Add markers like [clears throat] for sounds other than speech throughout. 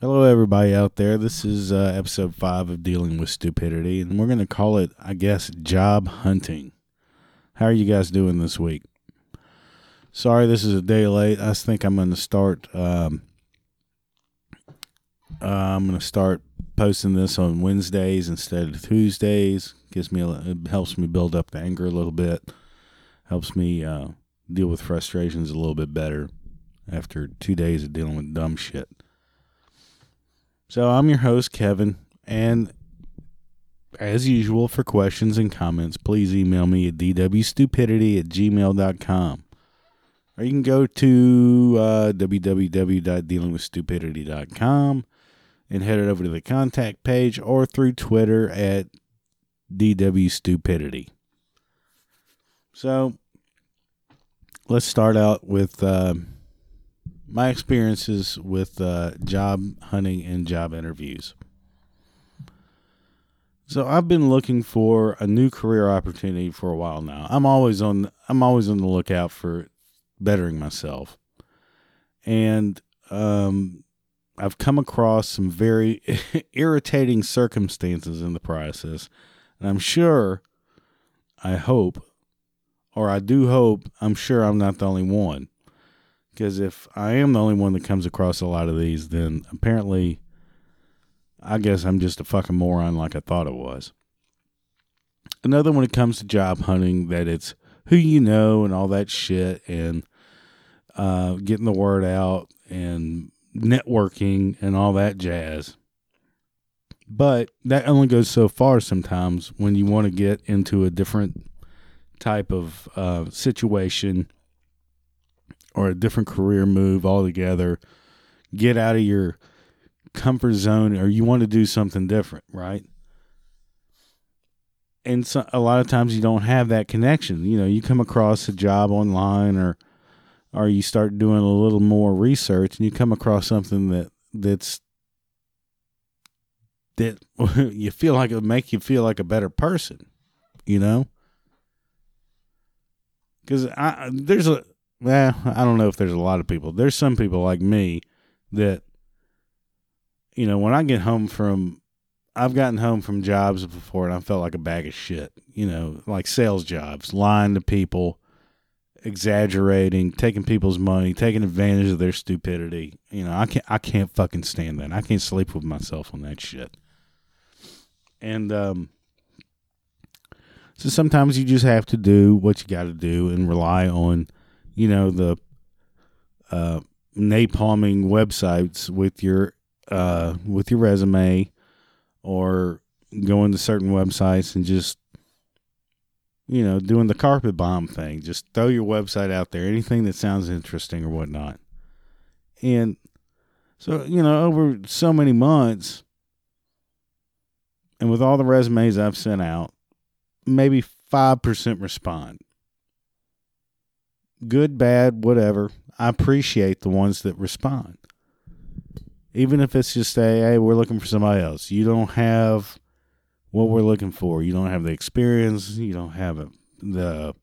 Hello, everybody out there. This is uh, episode five of Dealing with Stupidity, and we're going to call it, I guess, job hunting. How are you guys doing this week? Sorry, this is a day late. I think I'm going to start. Um, uh, I'm going to start posting this on Wednesdays instead of Tuesdays. Gives me a, it helps me build up the anger a little bit. Helps me uh, deal with frustrations a little bit better after two days of dealing with dumb shit. So I'm your host, Kevin, and as usual, for questions and comments, please email me at dwstupidity at gmail.com. Or you can go to uh, www.dealingwithstupidity.com and head it over to the contact page or through Twitter at dwstupidity. So let's start out with uh, my experiences with uh, job hunting and job interviews. So I've been looking for a new career opportunity for a while now. I'm always on I'm always on the lookout for bettering myself. And um, I've come across some very [laughs] irritating circumstances in the process. And I'm sure I hope or I do hope I'm sure I'm not the only one. Because if I am the only one that comes across a lot of these, then apparently I guess I'm just a fucking moron like I thought it was. Another when it comes to job hunting, that it's who you know and all that shit and uh, getting the word out and networking and all that jazz. But that only goes so far sometimes when you want to get into a different type of uh, situation or a different career move altogether. Get out of your comfort zone or you want to do something different, right? And so, a lot of times you don't have that connection. You know, you come across a job online or or you start doing a little more research and you come across something that that's that [laughs] you feel like it would make you feel like a better person, you know? Because I there's a well, I don't know if there's a lot of people. There's some people like me that you know, when I get home from, I've gotten home from jobs before and I felt like a bag of shit, you know, like sales jobs, lying to people, exaggerating, taking people's money, taking advantage of their stupidity. You know, I can't, I can't fucking stand that. I can't sleep with myself on that shit. And, um, so sometimes you just have to do what you got to do and rely on, you know, the, uh, napalming websites with your uh, with your resume or going to certain websites and just you know doing the carpet bomb thing. Just throw your website out there anything that sounds interesting or whatnot. And so you know over so many months and with all the resumes i've sent out maybe 5% respond good bad whatever i appreciate the ones that respond. Even if it's just a hey we're looking for somebody else. You don't have what we're looking for. You don't have the experience. You don't have a, the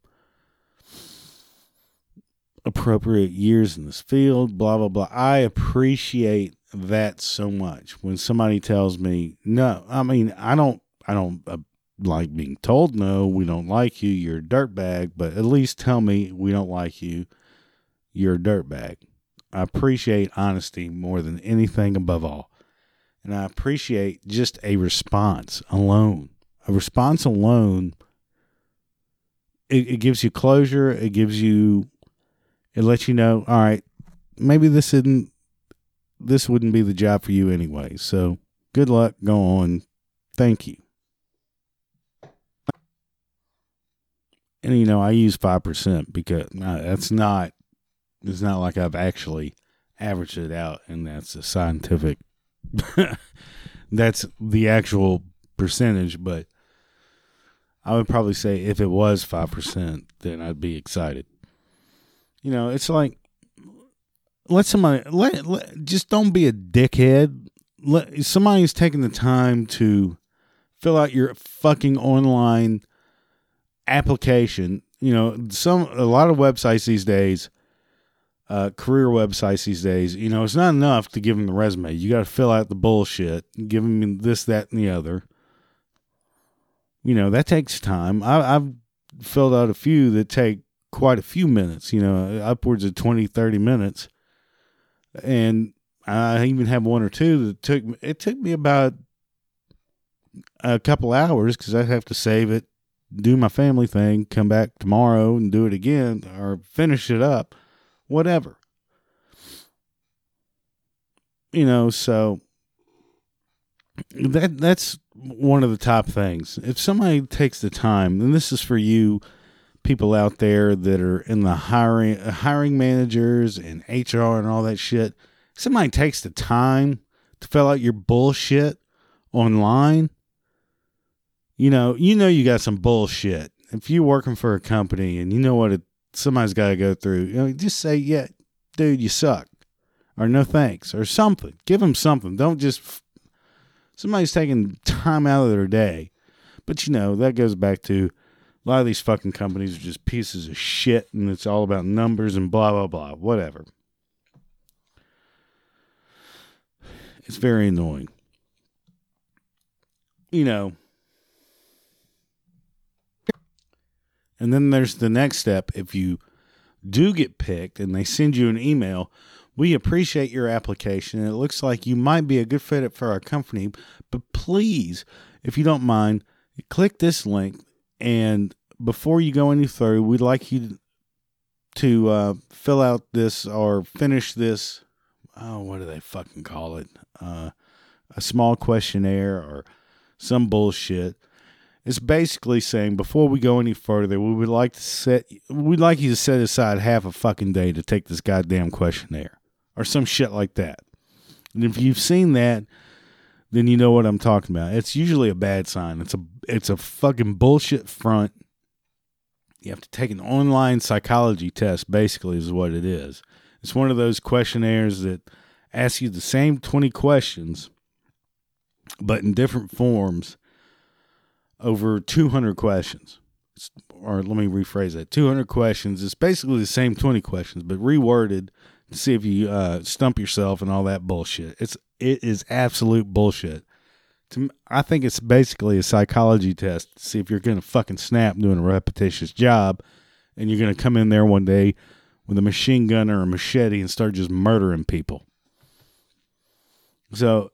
appropriate years in this field blah blah blah. I appreciate that so much. When somebody tells me no i mean i don't i don't uh, like being told no we don't like you you're a dirtbag but at least tell me we don't like you you're a dirtbag I appreciate honesty more than anything above all. And I appreciate just a response alone. A response alone, it, it gives you closure. It gives you, it lets you know, all right, maybe this isn't, this wouldn't be the job for you anyway. So good luck. Go on. Thank you. And, you know, I use 5% because uh, that's not it's not like I've actually averaged it out, and that's a scientific. [laughs] that's the actual percentage, but I would probably say if it was five percent, then I'd be excited. You know, it's like let somebody let, let just don't be a dickhead. Let somebody's taking the time to fill out your fucking online application. You know, some a lot of websites these days uh, career websites these days, you know, it's not enough to give them the resume. You got to fill out the bullshit, give them this, that, and the other. You know, that takes time. I, I've filled out a few that take quite a few minutes, you know, upwards of 20, 30 minutes. And I even have one or two that took, it took me about a couple hours because I have to save it, do my family thing, come back tomorrow and do it again or finish it up whatever. You know, so that that's one of the top things. If somebody takes the time, and this is for you people out there that are in the hiring hiring managers and HR and all that shit, somebody takes the time to fill out your bullshit online, you know, you know you got some bullshit. If you're working for a company and you know what it somebody's got to go through. You know, just say, "Yeah, dude, you suck," or "No thanks," or something. Give them something. Don't just somebody's taking time out of their day. But you know that goes back to a lot of these fucking companies are just pieces of shit, and it's all about numbers and blah blah blah, whatever. It's very annoying. You know And then there's the next step. If you do get picked and they send you an email, we appreciate your application. It looks like you might be a good fit for our company, but please, if you don't mind, click this link. And before you go any further, we'd like you to uh, fill out this or finish this. Oh, what do they fucking call it? Uh, a small questionnaire or some bullshit it's basically saying before we go any further, we would like to set we'd like you to set aside half a fucking day to take this goddamn questionnaire or some shit like that. And if you've seen that, then you know what I'm talking about. It's usually a bad sign. It's a it's a fucking bullshit front. You have to take an online psychology test basically is what it is. It's one of those questionnaires that asks you the same 20 questions but in different forms over 200 questions. Or let me rephrase that 200 questions. It's basically the same 20 questions, but reworded to see if you uh, stump yourself and all that bullshit. It's it is absolute bullshit. To, I think it's basically a psychology test to see if you're going to fucking snap doing a repetitious job and you're going to come in there one day with a machine gun or a machete and start just murdering people. So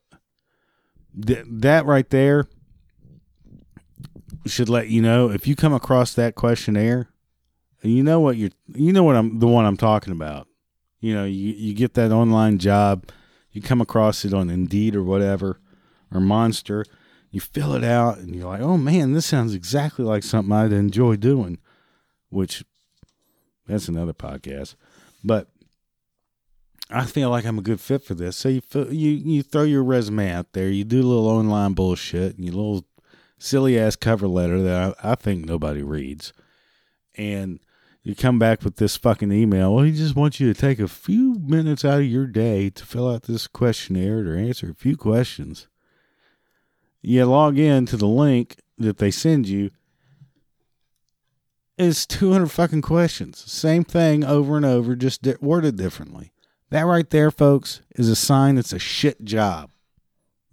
th- that right there should let you know if you come across that questionnaire, you know what you're you know what I'm the one I'm talking about. You know, you, you get that online job, you come across it on Indeed or whatever, or Monster, you fill it out and you're like, oh man, this sounds exactly like something I'd enjoy doing. Which that's another podcast. But I feel like I'm a good fit for this. So you you you throw your resume out there, you do a little online bullshit, and you little silly ass cover letter that I, I, think nobody reads. And you come back with this fucking email. Well, he just wants you to take a few minutes out of your day to fill out this questionnaire or answer a few questions. You log in to the link that they send you. It's 200 fucking questions. Same thing over and over, just worded differently. That right there, folks, is a sign it's a shit job,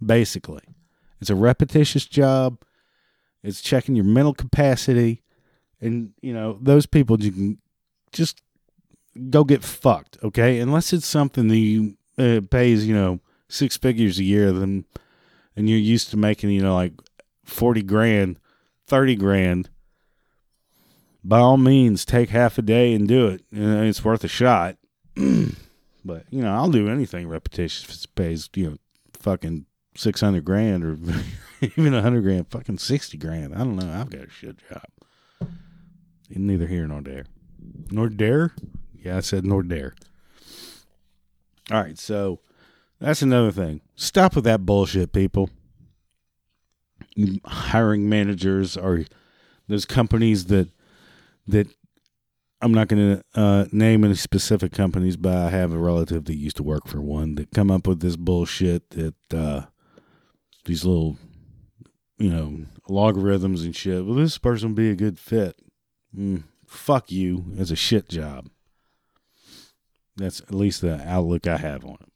basically. It's a repetitious job. It's checking your mental capacity, and you know those people you can just go get fucked. Okay, unless it's something that you uh, pays you know six figures a year, then and you're used to making you know like forty grand, thirty grand. By all means, take half a day and do it. You know, it's worth a shot. [clears throat] but you know, I'll do anything repetitious if it pays you know fucking six hundred grand or [laughs] [laughs] even a hundred grand, fucking sixty grand. I don't know. I've got a shit job. Neither here nor there. Nor dare? Yeah, I said nor dare. All right, so that's another thing. Stop with that bullshit, people. Hiring managers or those companies that that I'm not going to uh, name any specific companies, but I have a relative that used to work for one that come up with this bullshit that uh, these little you know, logarithms and shit. Well, this person would be a good fit. Mm, fuck you as a shit job. That's at least the outlook I have on it.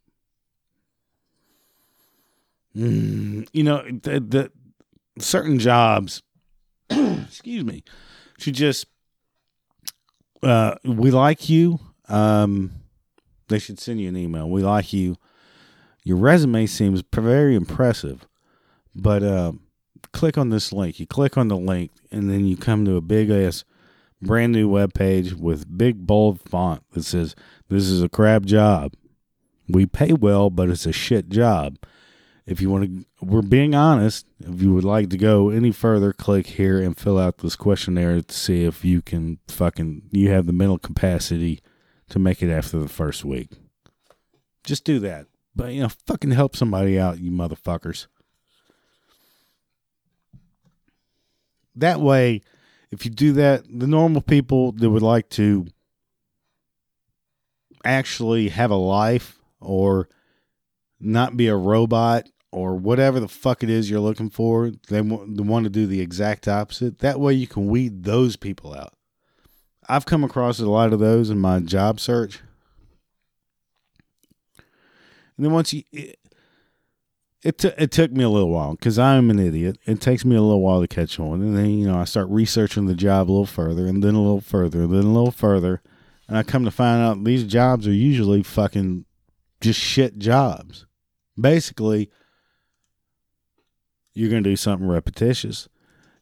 Mm, you know, certain jobs, [clears throat] excuse me, should just uh, we like you. Um, they should send you an email. We like you. Your resume seems very impressive, but uh, click on this link. You click on the link, and then you come to a big ass brand new web page with big bold font that says, This is a crap job. We pay well, but it's a shit job. If you want to, we're being honest. If you would like to go any further, click here and fill out this questionnaire to see if you can fucking, you have the mental capacity to make it after the first week. Just do that. But, you know, fucking help somebody out, you motherfuckers. That way, if you do that, the normal people that would like to actually have a life or not be a robot or whatever the fuck it is you're looking for, they want, to do the exact opposite. That way you can weed those people out. I've come across a lot of those in my job search. And then once you, it, t- it took me a little while because I'm an idiot. It takes me a little while to catch on. And then, you know, I start researching the job a little further and then a little further, and then a little further. And I come to find out these jobs are usually fucking just shit jobs. Basically, you're going to do something repetitious.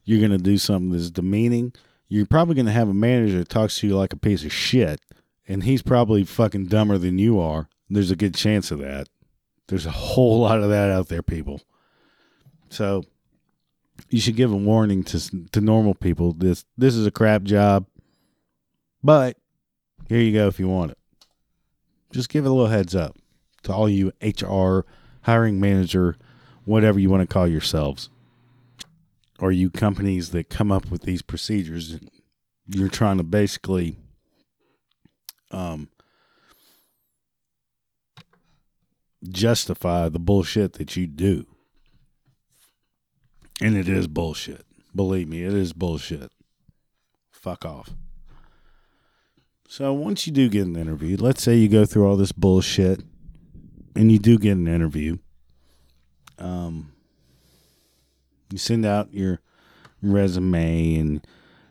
You're going to do something that's demeaning. You're probably going to have a manager that talks to you like a piece of shit, and he's probably fucking dumber than you are. There's a good chance of that. There's a whole lot of that out there, people. So you should give a warning to to normal people. This this is a crap job, but here you go if you want it. Just give it a little heads up to all you HR, hiring manager, whatever you want to call yourselves, or you companies that come up with these procedures. You're trying to basically um, justify the bullshit that you do. And it is bullshit. Believe me, it is bullshit. Fuck off. So once you do get an interview, let's say you go through all this bullshit and you do get an interview. Um you send out your resume and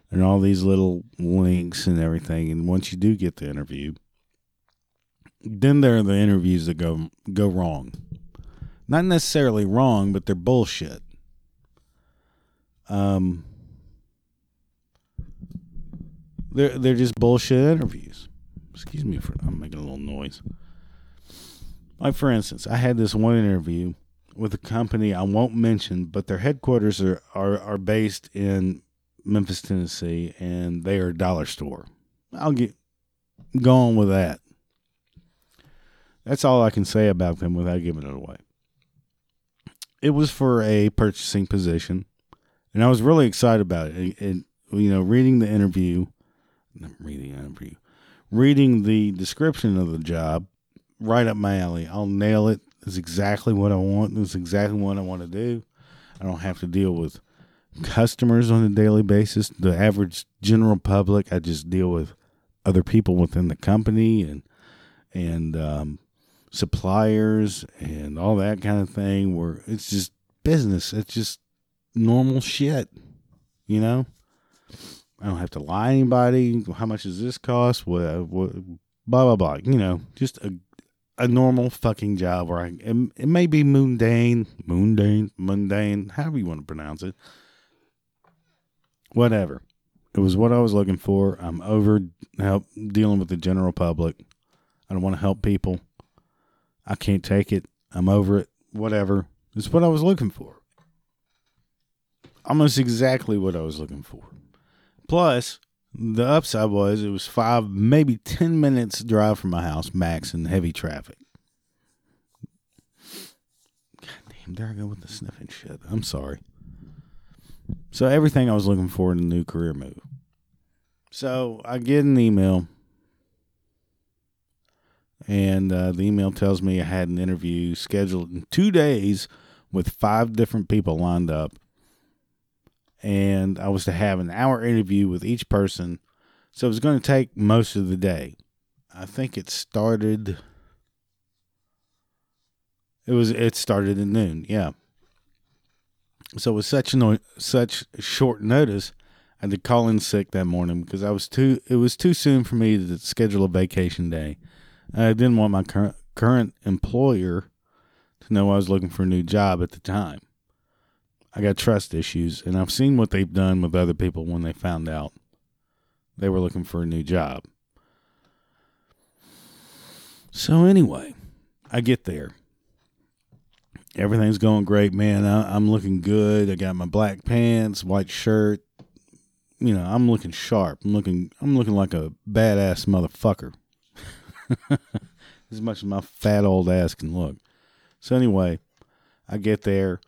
and all these little links and everything and once you do get the interview, then there are the interviews that go go wrong. Not necessarily wrong, but they're bullshit. Um, they're they're just bullshit interviews. Excuse me for I'm making a little noise. Like for instance, I had this one interview with a company I won't mention, but their headquarters are are, are based in Memphis, Tennessee, and they are a dollar store. I'll get go on with that. That's all I can say about them without giving it away. It was for a purchasing position, and I was really excited about it. And, you know, reading the interview, reading the interview, reading the description of the job, right up my alley. I'll nail it. It's exactly what I want. It's exactly what I want to do. I don't have to deal with customers on a daily basis. The average general public, I just deal with other people within the company and and um, suppliers and all that kind of thing where it's just business. It's just normal shit, you know? I don't have to lie to anybody. How much does this cost? What, what blah, blah, blah. You know, just a, a normal fucking job where I, it, it may be mundane, mundane, mundane, however you want to pronounce it. Whatever. It was what I was looking for. I'm over help dealing with the general public. I don't want to help people. I can't take it. I'm over it. Whatever. It's what I was looking for. Almost exactly what I was looking for. Plus, the upside was it was five, maybe 10 minutes drive from my house, max, in heavy traffic. God damn, there I go with the sniffing shit. I'm sorry. So, everything I was looking for in a new career move. So, I get an email and uh, the email tells me I had an interview scheduled in two days with five different people lined up. And I was to have an hour interview with each person. So it was going to take most of the day. I think it started. It was it started at noon, yeah. So with such no, such short notice, I had to call in sick that morning because I was too. It was too soon for me to schedule a vacation day. I didn't want my current current employer to know I was looking for a new job at the time. I got trust issues, and I've seen what they've done with other people when they found out they were looking for a new job. So, anyway, I get there. Everything's going great, man. I, am looking good. I got my black pants, white shirt. You know, I'm looking sharp. I'm looking I'm looking like a badass motherfucker. As much as my fat old ass can look. So anyway, I get there.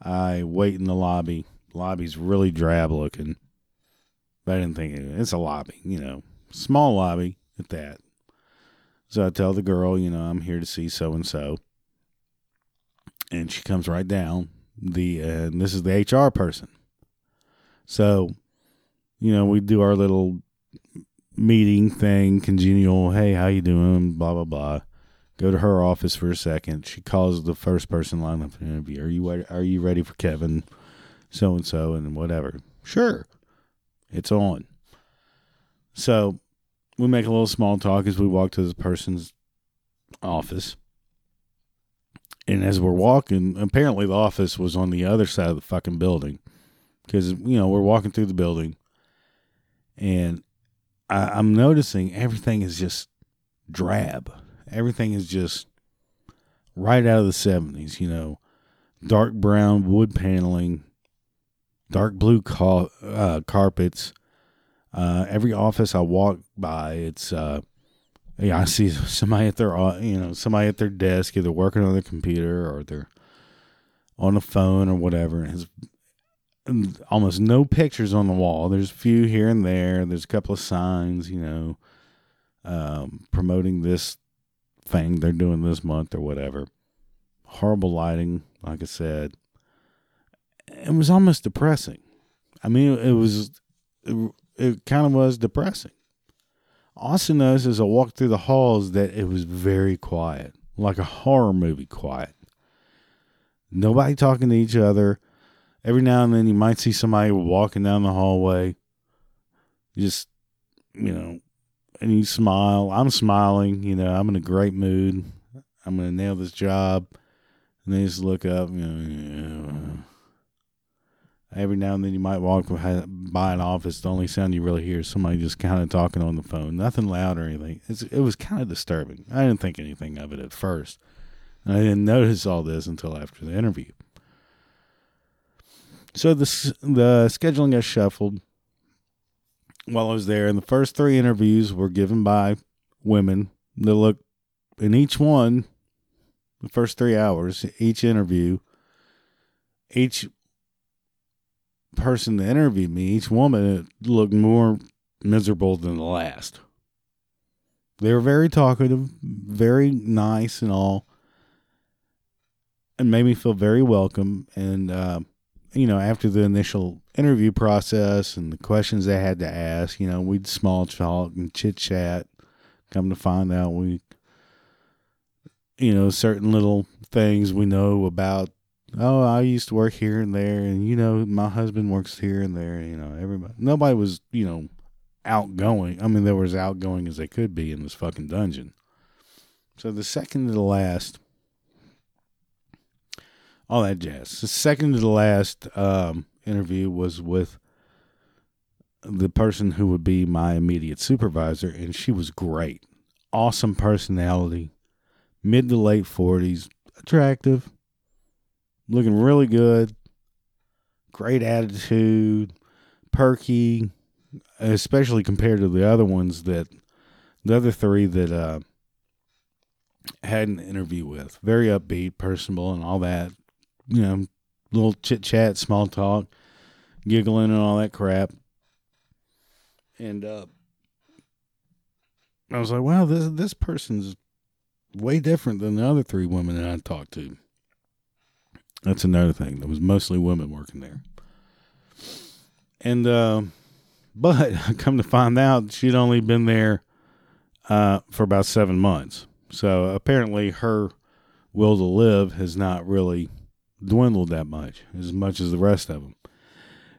I wait in the lobby. lobby's really drab looking. But I didn't think it, it's a lobby, you know, small lobby at that. So I tell the girl, you know, I'm here to see so and so. And she comes right down. The uh, and this is the HR person. So, you know, we do our little meeting thing, congenial. Hey, how you doing? Blah blah blah. Go to her office for a second. She calls the first person line up for interview. Are you are you ready for Kevin? So and so and whatever. Sure, it's on. So we make a little small talk as we walk to the person's office. And as we're walking, apparently the office was on the other side of the fucking building. Because, you know, we're walking through the building and I, I'm noticing everything is just drab. Everything is just right out of the 70s, you know, dark brown wood paneling, dark blue uh, carpets. Uh, every office I walk by, it's uh, yeah, I see [laughs] somebody at their uh, you know somebody at their desk, either working on their computer or they're on the phone or whatever. And almost no pictures on the wall. There's a few here and there. There's a couple of signs, you know, um, promoting this thing they're doing this month or whatever. Horrible lighting, like I said. It was almost depressing. I mean, it was, it, it kind of was depressing. Also noticed as I walked through the halls that it was very quiet, like a horror movie quiet. Nobody talking to each other every now and then you might see somebody walking down the hallway, just, you know, and you smile. I'm smiling, you know, I'm in a great mood. I'm to nail this job. And they just look up, you know, every now and then you might walk by an office. The only sound you really hear is somebody just kind of talking on the phone. Nothing loud or anything. It's, it was kind of disturbing. I didn't think anything of it at first. I didn't notice all this until after the interview. So the the scheduling got shuffled while I was there, and the first three interviews were given by women. They look in each one, the first three hours, each interview, each person that interviewed me, each woman looked more miserable than the last. They were very talkative, very nice, and all, and made me feel very welcome. And uh, you know, after the initial interview process and the questions they had to ask, you know, we'd small talk and chit chat. Come to find out, we, you know, certain little things we know about. Oh, I used to work here and there, and you know, my husband works here and there. You know, everybody, nobody was, you know, outgoing. I mean, they were as outgoing as they could be in this fucking dungeon. So the second to the last all that jazz. The second to the last um, interview was with the person who would be my immediate supervisor, and she was great. Awesome personality, mid to late 40s, attractive, looking really good, great attitude, perky, especially compared to the other ones that the other three that uh, had an interview with. Very upbeat, personable, and all that you know, little chit chat, small talk, giggling and all that crap. And uh, I was like, wow, this this person's way different than the other three women that I talked to. That's another thing. There was mostly women working there. And uh, but [laughs] I come to find out, she'd only been there uh, for about seven months. So apparently, her will to live has not really dwindled that much, as much as the rest of them.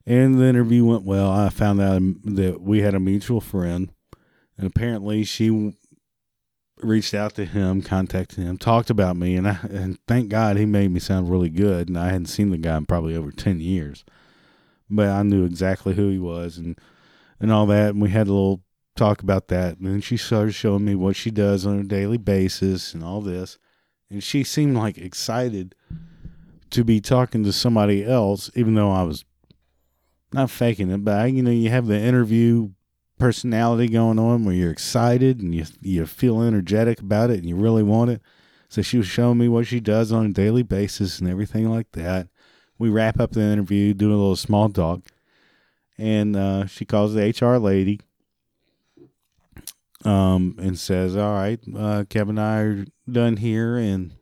And the interview went well. I found out that we had a mutual friend, and apparently she reached out to him, contacted him, talked about me, and I and thank God he made me sound really good. And I hadn't seen the guy in probably over ten years, but I knew exactly who he was and and all that. And we had a little talk about that. And then she started showing me what she does on a daily basis and all this, and she seemed like excited to be talking to somebody else, even though I was not faking it, but I, you know, you have the interview personality going on where you're excited and you you feel energetic about it and you really want it. So she was showing me what she does on a daily basis and everything like that. We wrap up the interview, do a little small talk, and uh, she calls the HR lady um, and says, "All right, uh, Kevin and I are done here, and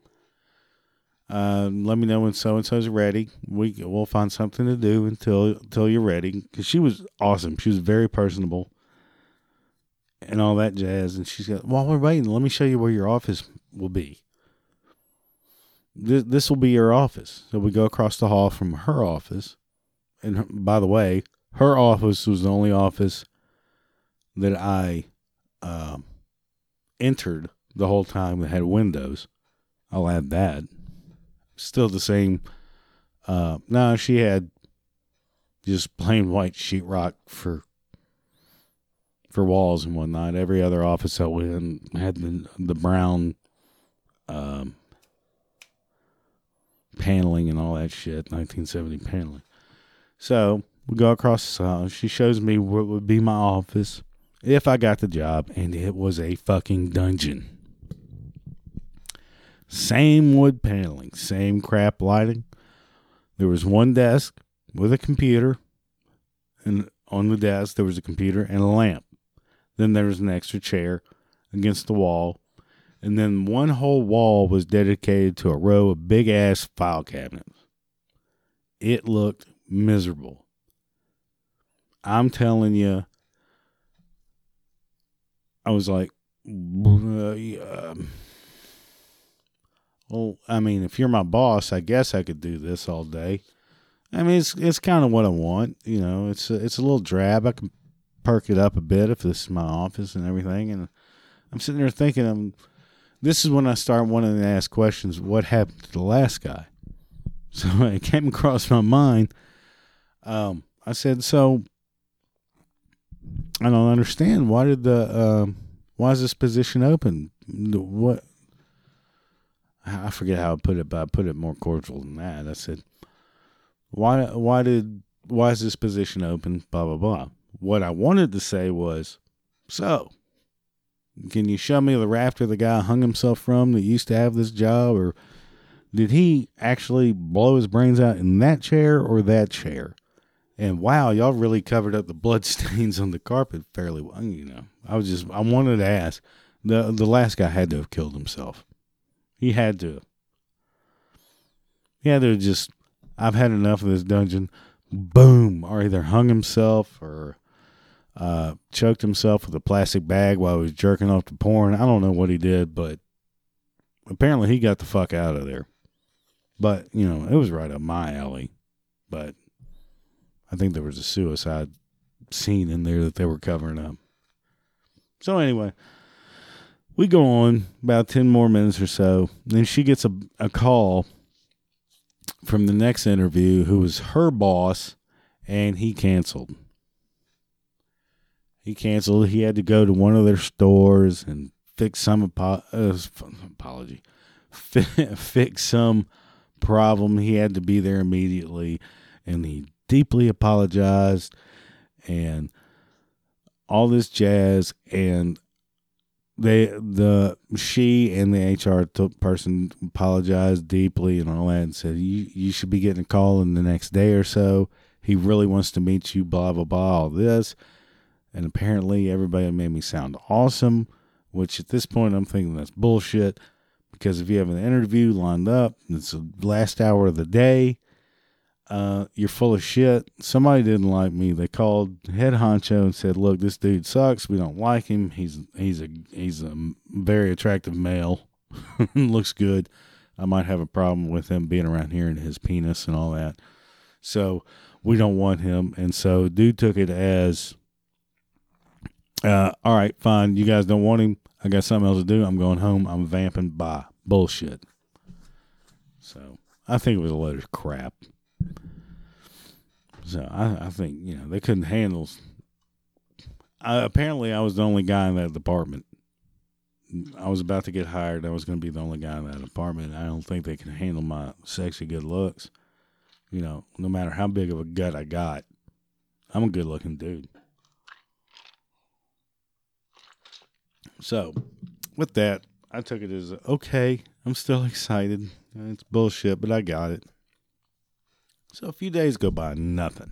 um, let me know when so and so's ready. We we'll find something to do until until you're ready." Because she was awesome. She was very personable and all that jazz. And she's got, while we're waiting, let me show you where your office will be. This, this will be your office. So we go across the hall from her office. And her, by the way, her office was the only office that I um, entered the whole time that had windows. I'll add that. Still the same. Uh, no, she had just plain white sheetrock for for walls and whatnot. Every other office I went in had the the brown um, paneling and all that shit, 1970 paneling. So we go across the hall. She shows me what would be my office if I got the job, and it was a fucking dungeon. Same wood paneling, same crap lighting. There was one desk with a computer, and on the desk there was a computer and a lamp. Then there was an extra chair against the wall. And then one whole wall was dedicated to a row of big ass file cabinets. It looked miserable. I'm telling you, I was like, uh, yeah. Well, I mean, if you're my boss, I guess I could do this all day. I mean, it's it's kind of what I want, you know. It's a, it's a little drab. I can perk it up a bit if this is my office and everything. And I'm sitting there thinking, I'm, this is when I start wanting to ask questions. What happened to the last guy? [laughs] So it came across my mind. Um, I said, so I don't understand. Why did the um, why is this position open? What? I forget how I put it, but I put it more cordial than that. I said, why? Why did? Why is this position open? Blah blah blah. What I wanted to say was, so, can you show me the rafter the guy hung himself from that used to have this job? Or did he actually blow his brains out in that chair or that chair? And wow, y'all really covered up the blood [laughs] stains on the carpet fairly well. You know, I was just, I wanted to ask. The, the last guy had to have killed himself. He had to. He had to just, I've had enough of this dungeon. Boom. Or either hung himself or uh, choked himself with a plastic bag while he was jerking off to porn. I don't know what he did, but apparently he got the fuck out of there. But, you know, it was right up my alley. But I think there was a suicide scene in there that they were covering up. So, anyway, we go on about 10 more minutes or so. Then she gets a, a call from the next interview who was her boss, and he canceled he canceled. He had to go to one of their stores and fix some apo- uh, apology, [laughs] fix some problem. He had to be there immediately, and he deeply apologized and all this jazz. And they, the she and the HR t- person apologized deeply and all that, and said you you should be getting a call in the next day or so. He really wants to meet you. Blah blah blah. All this and apparently everybody made me sound awesome, which at this point I'm thinking that's bullshit because if you have an interview lined up, it's the last hour of the day. Uh, you're full of shit. Somebody didn't like me. They called head honcho and said, "Look, this dude sucks. We don't like him. He's he's a he's a very attractive male. [laughs] Looks good. I might have a problem with him being around here and his penis and all that. So we don't want him." And so dude took it as, uh, "All right, fine. You guys don't want him. I got something else to do. I'm going home. I'm vamping. Bye. Bullshit." So I think it was a load of crap. So I, I think you know they couldn't handle. Apparently, I was the only guy in that department. I was about to get hired. I was going to be the only guy in that department. I don't think they can handle my sexy good looks. You know, no matter how big of a gut I got, I'm a good looking dude. So, with that, I took it as okay. I'm still [laughs] excited. It's bullshit, but I got it. So a few days go by, nothing.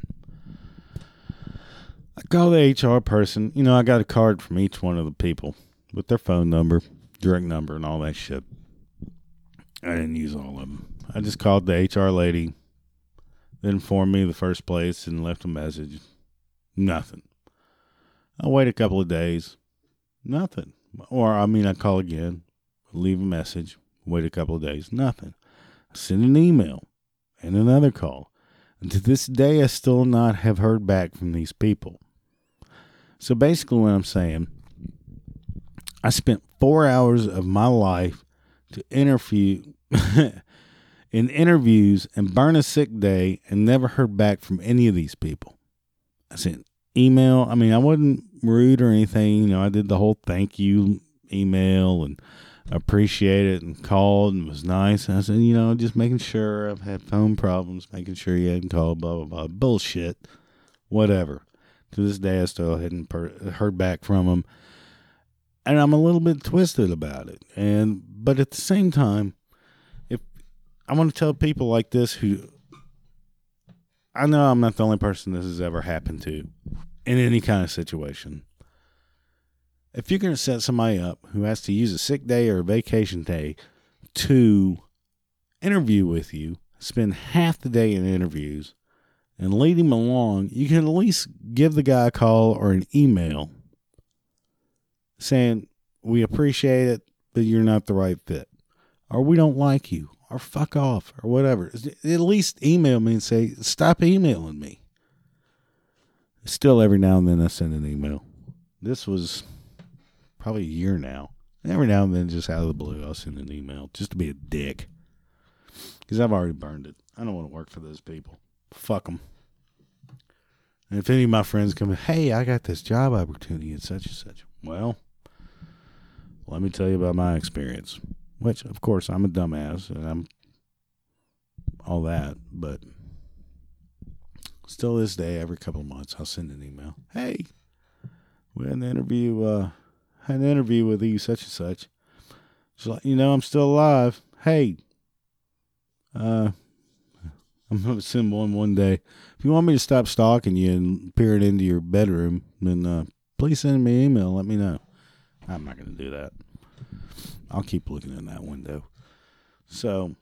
I call the HR person. You know, I got a card from each one of the people with their phone number, direct number, and all that shit. I didn't use all of them. I just called the HR lady, They informed me the first place and left a message. Nothing. I wait a couple of days. Nothing. Or, I mean, I call again, leave a message, wait a couple of days. Nothing. I send an email and another call. And to this day, I still not have heard back from these people. So basically, what I'm saying, I spent four hours of my life to interview [laughs] in interviews and burn a sick day and never heard back from any of these people. I sent email. I mean, I wasn't rude or anything. You know, I did the whole thank you email and appreciated it and called and was nice. And I said, you know, just making sure I've had phone problems, making sure you hadn't called, blah, blah, blah. Bullshit. Whatever. To this day, I still hadn't per- heard back from them. And I'm a little bit twisted about it. And, but at the same time, if I want to tell people like this who, I know I'm not the only person this has ever happened to in any kind of situation if you're going to set somebody up who has to use a sick day or a vacation day to interview with you, spend half the day in interviews, and lead him along, you can at least give the guy a call or an email saying, We appreciate it, but you're not the right fit. Or we don't like you. Or fuck off. Or whatever. At least email me and say, Stop emailing me. Still, every now and then I send an email. This was probably a year now. Every now and then, just out of the blue, I'll send an email just to be a dick. Because I've already burned it. I don't want to work for those people. Fuck them. And if any of my friends come, hey, I got this job opportunity and such and such. Well, let me tell you about my experience. Which, of course, I'm a dumbass and I'm all that. But still, this day, every couple of months, I'll send an email. Hey, we had an interview. Uh, an interview with you, such and such. She's like, you know, I'm still alive. Hey, uh, [laughs] I'm gonna send one one day. If you want me to stop stalking you and peering into your bedroom, then uh, please send me an email. Let me know. I'm not gonna do that. I'll keep looking in that window. So,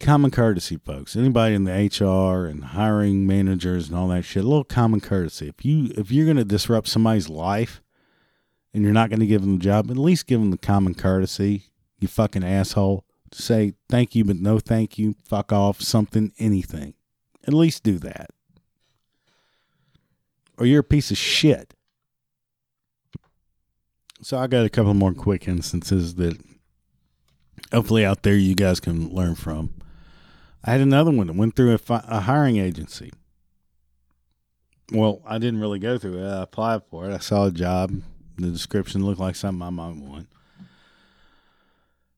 common courtesy, folks. Anybody in the HR and hiring managers and all that shit, a little common courtesy. If you if you're gonna disrupt somebody's life, and you're not going to give them the job, at least give them the common courtesy, you fucking asshole. Say thank you, but no thank you, fuck off, something, anything. At least do that. Or you're a piece of shit. So I got a couple more quick instances that hopefully out there you guys can learn from. I had another one that went through a, fi- a hiring agency. Well, I didn't really go through it. I applied for it. I saw a job the description looked like something I might want.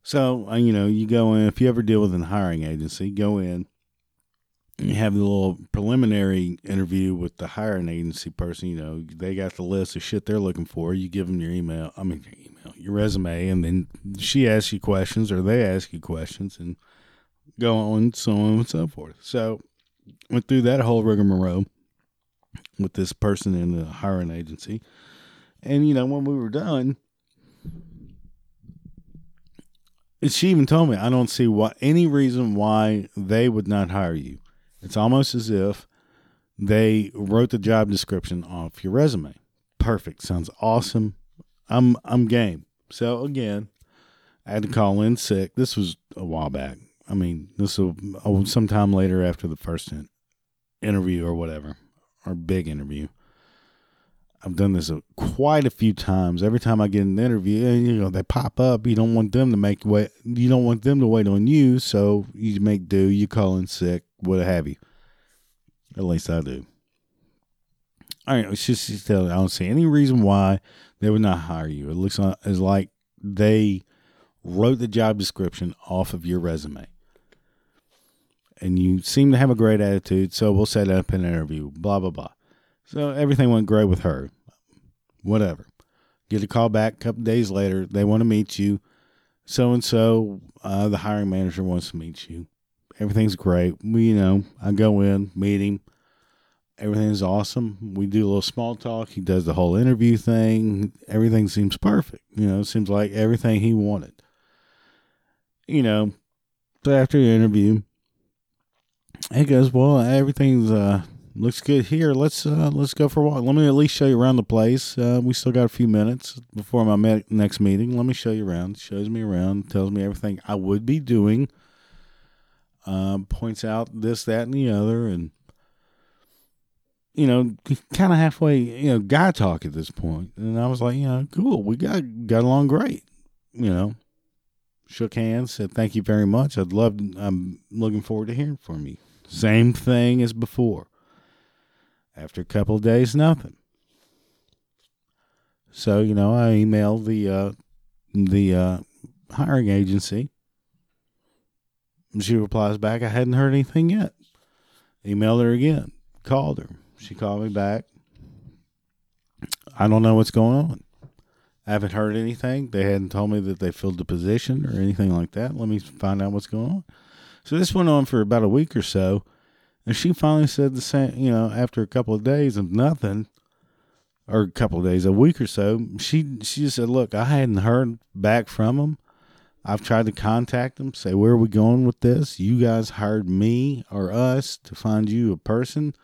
So, uh, you know, you go in, if you ever deal with a hiring agency, go in and you have the little preliminary interview with the hiring agency person. You know, they got the list of shit they're looking for. You give them your email, I mean, your email, your resume, and then she asks you questions or they ask you questions and go on, so on and so forth. So, went through that whole rigmarole with this person in the hiring agency. And you know, when we were done, she even told me, I don't see what any reason why they would not hire you. It's almost as if they wrote the job description off your resume. Perfect. Sounds awesome. I'm I'm game. So again, I had to call in sick. This was a while back. I mean, this was oh, sometime later after the first interview or whatever, or big interview. I've done this quite a few times. Every time I get an interview, eh, you know they pop up. You don't want them to make wait. You don't want them to wait on you, so you make do. You call in sick, what have you. At least I do. All right, it's just, just I don't see any reason why they would not hire you. It looks like, it's like they wrote the job description off of your resume. And you seem to have a great attitude, so we'll set up an interview, blah, blah, blah. So everything went great with her. Whatever. Get a call back a couple days later. They want to meet you. So and so, the hiring manager wants to meet you. Everything's great. We, you know, I go in, meet him. Everything's awesome. We do a little small talk. He does the whole interview thing. Everything seems perfect. You know, seems like everything he wanted. You know, so after the interview, he goes, "Well, everything's uh, looks good here. Let's uh, let's go for a walk. Let me at least show you around the place. Uh, we still got a few minutes before my me- next meeting. Let me show you around. Shows me around. Tells me everything I would be doing. Um, points out this, that, and the other, and you know, kind of halfway, you know, guy talk at this point. And I was like, you know, cool. We got got along great. You know, shook hands, said thank you very much. I'd love. I'm looking forward to hearing from you. Same thing as before. After a couple days, nothing. So you know, I emailed the uh, the uh, hiring agency. She replies back, I hadn't heard anything yet. Emailed her again, called her. She called me back. I don't know what's going on. I haven't heard anything. They hadn't told me that they filled the position or anything like that. Let me find out what's going on. So this went on for about a week or so. And she finally said the same, you know, after a couple of days of nothing, or a couple of days, a week or so, she she just said, "Look, I hadn't heard back from them. I've tried to contact them, say where are we going with this? You guys hired me or us to find you a person.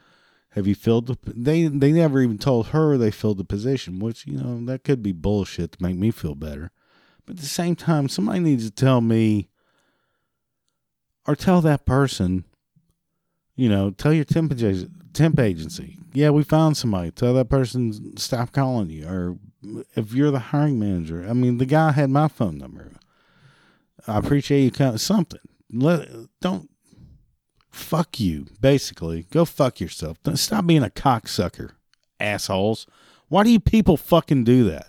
Have you filled the? They they never even told her they filled the position, which you know that could be bullshit to make me feel better. But at the same time, somebody needs to tell me or tell that person you know, tell your temp, temp agency, yeah, we found somebody. Tell that person stop calling you. Or if you're the hiring manager, I mean, the guy had my phone number. I appreciate you coming. Something. Let don't fuck you. Basically, go fuck yourself. Stop being a cocksucker, assholes. Why do you people fucking do that?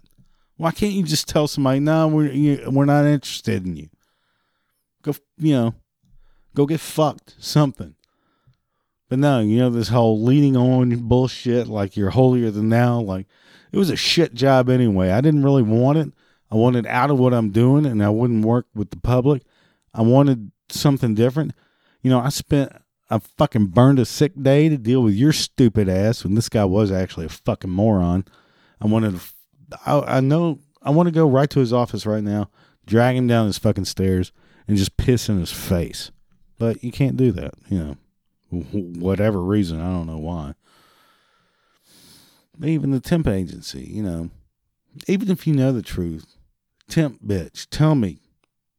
Why can't you just tell somebody, no, we're we're not interested in you? Go, you know, go get fucked. Something. But no, you know, this whole leaning on bullshit, like you're holier than thou, like it was a shit job anyway. I didn't really want it. I wanted out of what I'm doing and I wouldn't work with the public. I wanted something different. You know, I spent, I fucking burned a sick day to deal with your stupid ass when this guy was actually a fucking moron. I wanted I, I know, I want to go right to his office right now, drag him down his fucking stairs and just piss in his face. But you can't do that, you know whatever reason. I don't know why. Even the temp agency, you know, even if you know the truth, temp bitch, tell me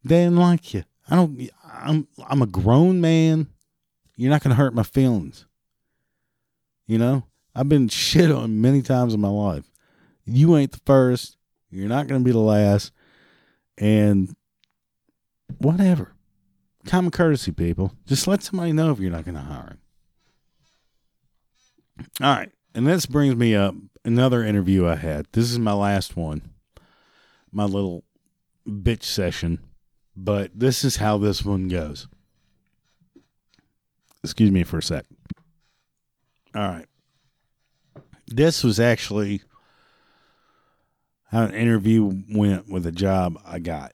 they didn't like you. I don't. I'm I'm a grown man. You're not gonna hurt my feelings. You know, I've been [laughs] shit on many times in my life. You ain't the first. You're not gonna be the last. And whatever. Common courtesy, people. Just let somebody know if you're not going to hire him. All right. And this brings me up another interview I had. This is my last one, my little bitch session. But this is how this one goes. Excuse me for a sec. All right. This was actually how an interview went with a job I got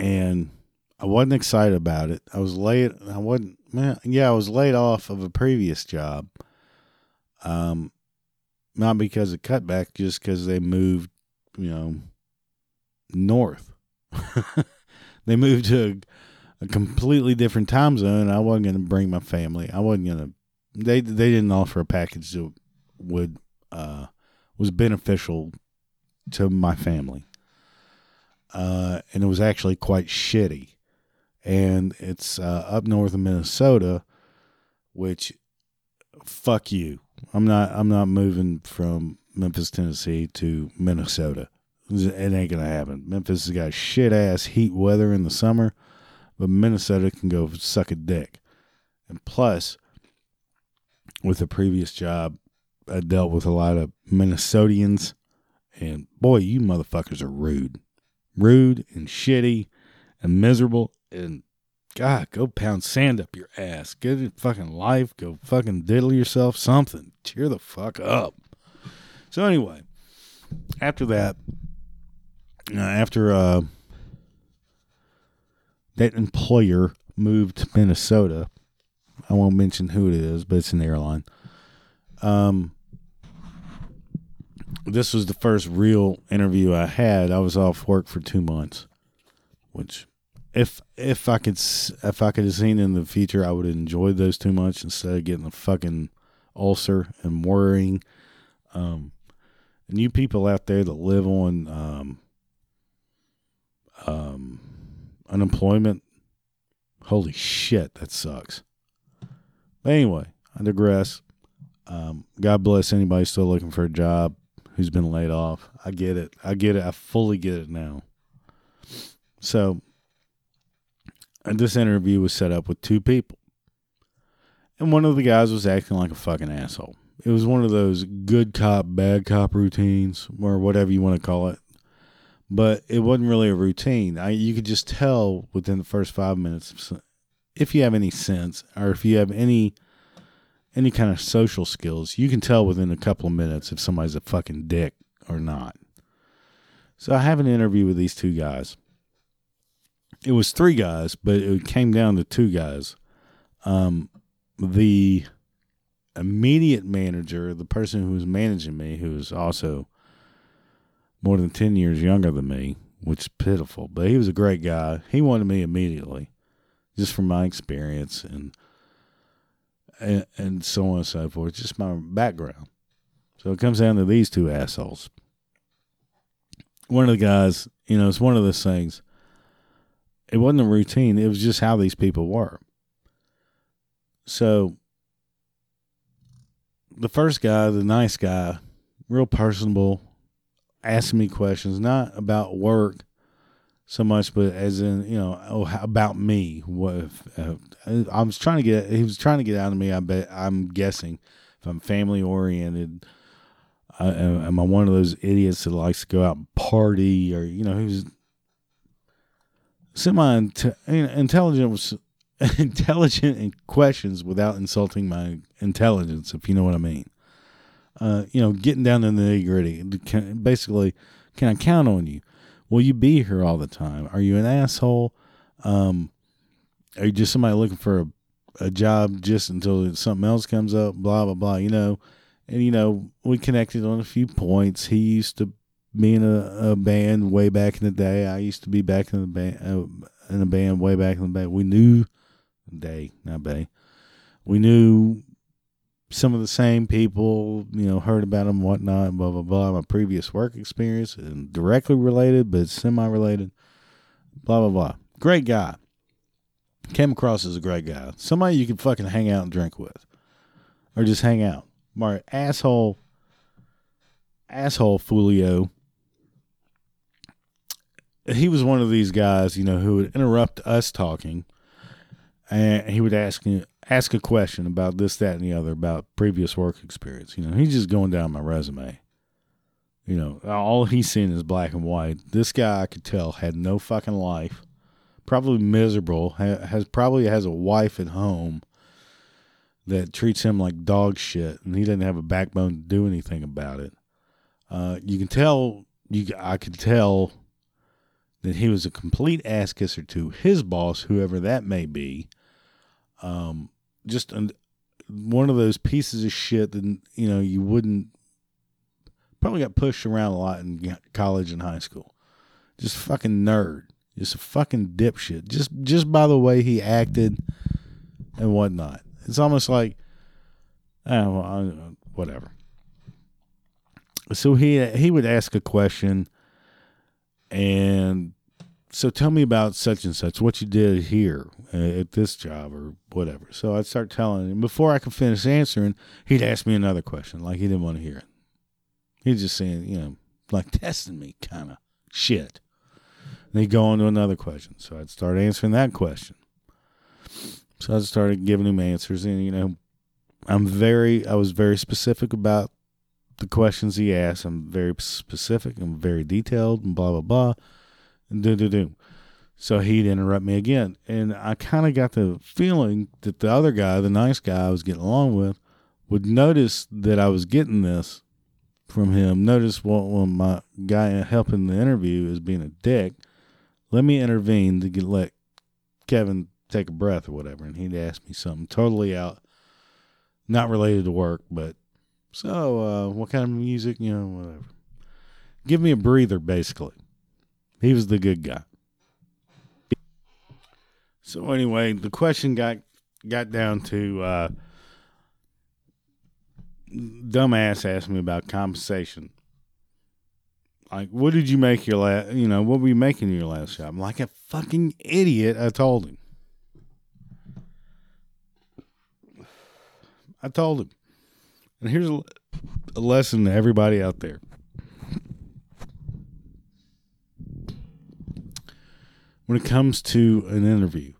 and I wasn't excited about it. I was late. I wasn't. Man, yeah, I was laid off of a previous job. Um, not because of cutback, just because they moved, you know, north. [laughs] they moved to a completely different time zone. I wasn't going to bring my family. I wasn't going to. They they didn't offer a package that would uh, was beneficial to my family, uh, and it was actually quite shitty. And it's uh, up north of Minnesota, which fuck you. I'm not. I'm not moving from Memphis, Tennessee to Minnesota. It ain't gonna happen. Memphis has got shit ass heat weather in the summer, but Minnesota can go suck a dick. And plus, with the previous job, I dealt with a lot of Minnesotians, and boy, you motherfuckers are rude, rude and shitty and miserable. And God, go pound sand up your ass. Get a fucking life. Go fucking diddle yourself something. Cheer the fuck up. So anyway, after that, uh, after uh, that employer moved to Minnesota, I won't mention who it is, but it's an airline. Um, this was the first real interview I had. I was off work for two months, which if if I could if I could have seen in the future, I would have enjoyed those two months instead of getting a fucking ulcer and worrying. Um, and you people out there that live on um, um, unemployment, holy shit, that sucks. But anyway, I digress. Um, God bless anybody still looking for a job who's been laid off. I get it. I get it. I fully get it now. So, this interview was set up with two people. And one of the guys was acting like a fucking asshole. It was one of those good cop, bad cop routines, or whatever you want to call it. But it wasn't really a routine. I, you could just tell within the first five minutes if you have any sense or if you have any any kind of social skills, you can tell within a couple of minutes if somebody's a fucking dick or not. So I have an interview with these two guys. It was three guys, but it came down to two guys. Um, the immediate manager, the person who was managing me, who was also more than 10 years younger than me, which is pitiful, but he was a great guy. He wanted me immediately, just from my experience and, and, so on and so forth, just my background. So it comes down to these two assholes. One of the guys, you know, it's one of those things. It wasn't a routine, it was just how these people were. So the first guy, the nice guy, real personable, asking me questions, not about work so much, but as in, you know, oh, about me. What if, uh, I was trying to get, he was trying to get out of me. I bet, I'm guessing, if I'm family oriented, uh, am I one of those idiots that likes to go out and party or, you know, who's semi intelligent was [laughs] intelligent in questions without insulting my intelligence, if you know what I mean. Uh, you know, getting down to the nitty gritty. Basically, can I count on you? Will you be here all the time? Are you an asshole? Um, are you just somebody looking for a, a job just until something else comes up? Blah blah blah. You know, and you know we connected on a few points. He used to be in a, a band way back in the day. I used to be back in the band uh, in a band way back in the day. We knew day, not bay. We knew some of the same people, you know, heard about them, whatnot, blah, blah, blah. My previous work experience and directly related, but semi related, blah, blah, blah. Great guy. Came across as a great guy. Somebody you could fucking hang out and drink with or just hang out. My asshole, asshole Fulio. He was one of these guys, you know, who would interrupt us talking and he would ask ask a question about this, that, and the other about previous work experience. You know, he's just going down my resume. You know, all he's seen is black and white. This guy, I could tell, had no fucking life. Probably miserable. Has probably has a wife at home that treats him like dog shit, and he doesn't have a backbone to do anything about it. Uh, you can tell. You, I could tell that he was a complete ass kisser to his boss, whoever that may be um, just an, one of those pieces of shit that you know you wouldn't probably got pushed around a lot in college and high school. Just fucking nerd, Just a fucking dipshit. Just just by the way he acted and whatnot. It's almost like, oh, well, whatever. So he he would ask a question, and so tell me about such and such, what you did here uh, at this job or whatever. So I'd start telling him. Before I could finish answering, he'd ask me another question, like he didn't want to hear it. He's just saying, you know, like testing me kind of shit. He'd go on to another question. So I'd start answering that question. So I started giving him answers, and you know, I'm very, I was very specific about the questions he asked. I'm very specific. I'm very detailed, and blah blah blah, and do do do. So he'd interrupt me again, and I kind of got the feeling that the other guy, the nice guy I was getting along with, would notice that I was getting this from him. Notice what when my guy helping the interview is being a dick. Let me intervene to get let Kevin take a breath or whatever. And he'd ask me something totally out, not related to work, but so uh, what kind of music, you know, whatever. Give me a breather, basically. He was the good guy. So anyway, the question got got down to uh, dumbass asked me about compensation. Like, what did you make your last? You know, what were you making your last job? I'm like a fucking idiot. I told him. I told him. And here's a, a lesson to everybody out there. When it comes to an interview,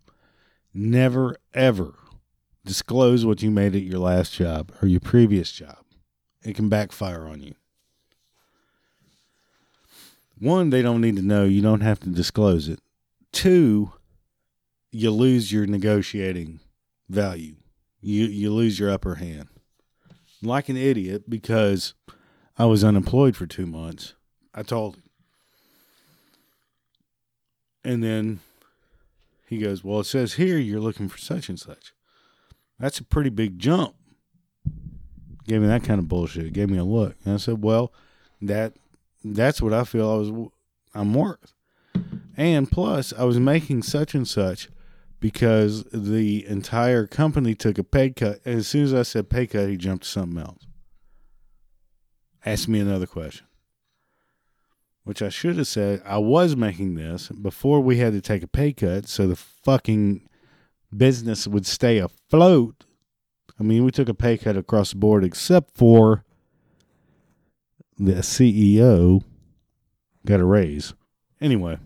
never ever disclose what you made at your last job or your previous job. It can backfire on you. One, they don't need to know. You don't have to disclose it. Two, you lose your negotiating value. You you lose your upper hand. Like an idiot because I was unemployed for 2 months. I told him. And then he goes, "Well, it says here you're looking for such and such." That's a pretty big jump. Gave me that kind of bullshit. Gave me a look. And I said, "Well, that that's what I feel I was I'm worth." And plus, I was making such and such because the entire company took a pay cut. And as soon as I said pay cut, he jumped to something else. Asked me another question, which I should have said I was making this before we had to take a pay cut so the fucking business would stay afloat. I mean, we took a pay cut across the board except for the CEO got a raise. Anyway,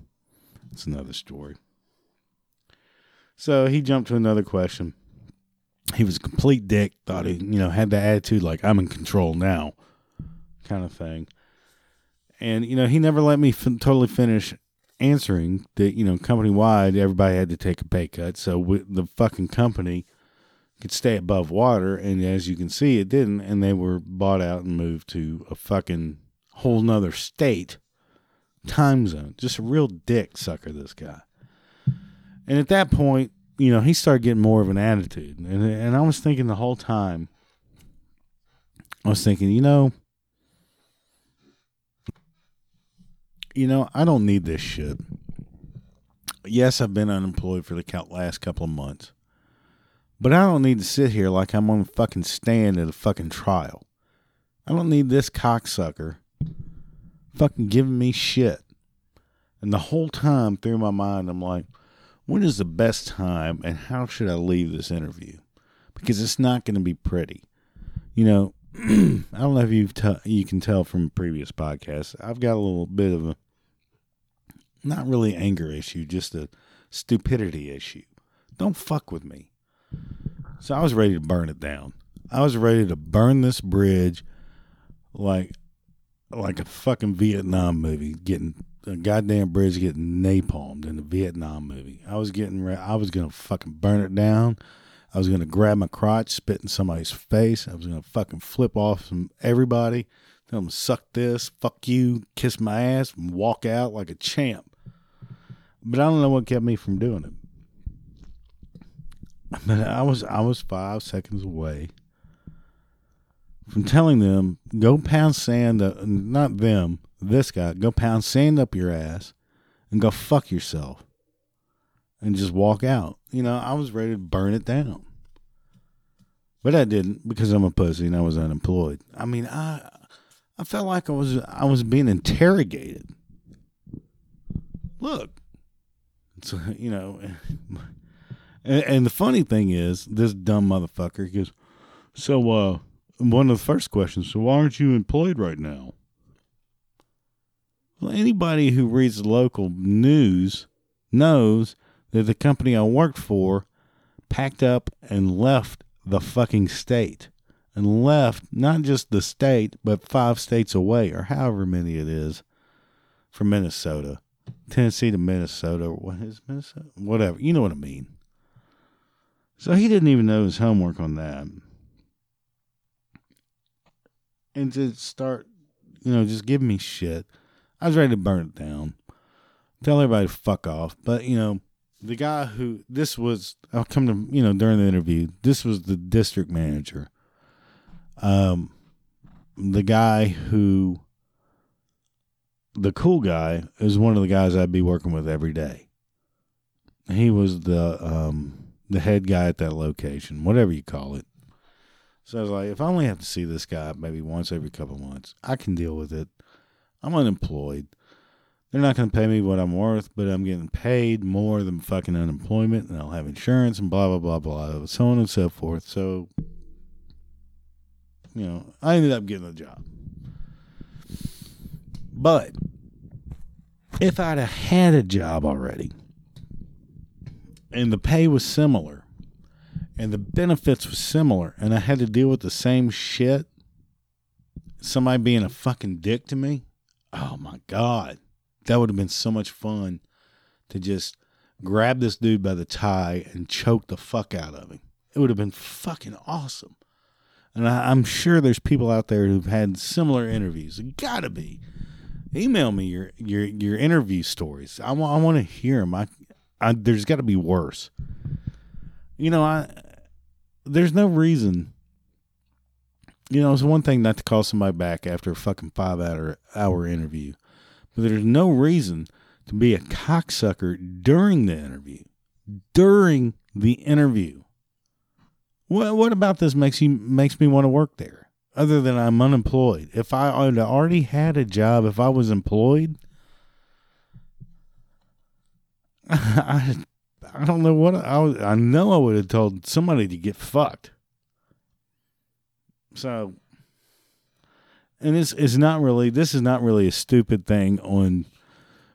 it's another story. So he jumped to another question. He was a complete dick, thought he, you know, had the attitude like I'm in control now kind of thing. And, you know, he never let me totally finish answering that, you know, company wide, everybody had to take a pay cut. So the fucking company could stay above water. And as you can see, it didn't. And they were bought out and moved to a fucking whole nother state time zone. Just a real dick sucker, this guy. And at that point, you know, he started getting more of an attitude. And, and I was thinking the whole time, I was thinking, you know, you know, I don't need this shit. Yes, I've been unemployed for the last couple of months. But I don't need to sit here like I'm on a fucking stand at a fucking trial. I don't need this cocksucker fucking giving me shit. And the whole time through my mind, I'm like, when is the best time and how should I leave this interview? Because it's not going to be pretty. You know, [clears throat] I don't know if you t- you can tell from previous podcasts. I've got a little bit of a not really anger issue, just a stupidity issue. Don't fuck with me. So I was ready to burn it down. I was ready to burn this bridge like like a fucking Vietnam movie getting a goddamn bridge getting napalmed in the Vietnam movie. I was getting ready. I was gonna fucking burn it down. I was gonna grab my crotch, spit in somebody's face. I was gonna fucking flip off everybody, tell them suck this, fuck you, kiss my ass, and walk out like a champ. But I don't know what kept me from doing it. I was I was five seconds away from telling them go pound sand. Not them, this guy. Go pound sand up your ass and go fuck yourself and just walk out. You know, I was ready to burn it down. But I didn't because I'm a pussy and I was unemployed. I mean, I I felt like I was I was being interrogated. Look, so you know, [laughs] and, and the funny thing is, this dumb motherfucker goes, so uh, one of the first questions, so why aren't you employed right now? Well, anybody who reads local news knows that the company I worked for packed up and left the fucking state and left not just the state, but five states away, or however many it is, from Minnesota, Tennessee to Minnesota. What is Minnesota? Whatever. You know what I mean. So he didn't even know his homework on that. And to start, you know, just giving me shit. I was ready to burn it down. Tell everybody to fuck off. But, you know, the guy who this was I'll come to you know during the interview this was the district manager um the guy who the cool guy is one of the guys I'd be working with every day he was the um the head guy at that location whatever you call it so I was like if I only have to see this guy maybe once every couple months I can deal with it I'm unemployed they're not going to pay me what I'm worth, but I'm getting paid more than fucking unemployment, and I'll have insurance and blah blah blah blah, so on and so forth. So, you know, I ended up getting a job. But if I'd have had a job already, and the pay was similar, and the benefits was similar, and I had to deal with the same shit, somebody being a fucking dick to me, oh my god that would have been so much fun to just grab this dude by the tie and choke the fuck out of him. It would have been fucking awesome. And I, am sure there's people out there who've had similar interviews. It gotta be. Email me your your your interview stories. I want I want to hear them. I, I there's got to be worse. You know, I there's no reason. You know, it's one thing not to call somebody back after a fucking five hour hour interview. But there's no reason to be a cocksucker during the interview. During the interview. What what about this makes you makes me want to work there? Other than I'm unemployed. If I already had a job, if I was employed, I [laughs] I don't know what I I know I would have told somebody to get fucked. So and this is not really this is not really a stupid thing on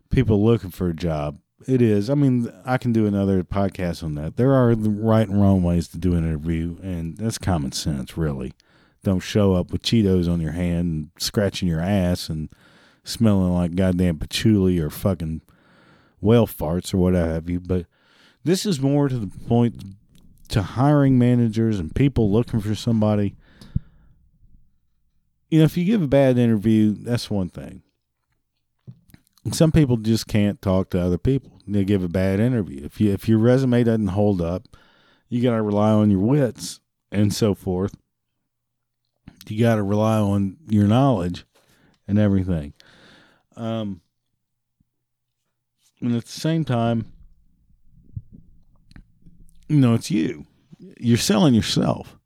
people looking for a job. It is. I mean, I can do another podcast on that. There are right and wrong ways to do an interview, and that's common sense, really. Don't show up with Cheetos on your hand and scratching your ass and smelling like goddamn patchouli or fucking whale farts or what have you. But this is more to the point to hiring managers and people looking for somebody you know, if you give a bad interview, that's one thing. Some people just can't talk to other people. They give a bad interview. If you if your resume doesn't hold up, you got to rely on your wits and so forth. You got to rely on your knowledge and everything. Um, and at the same time, you know, it's you. You're selling yourself.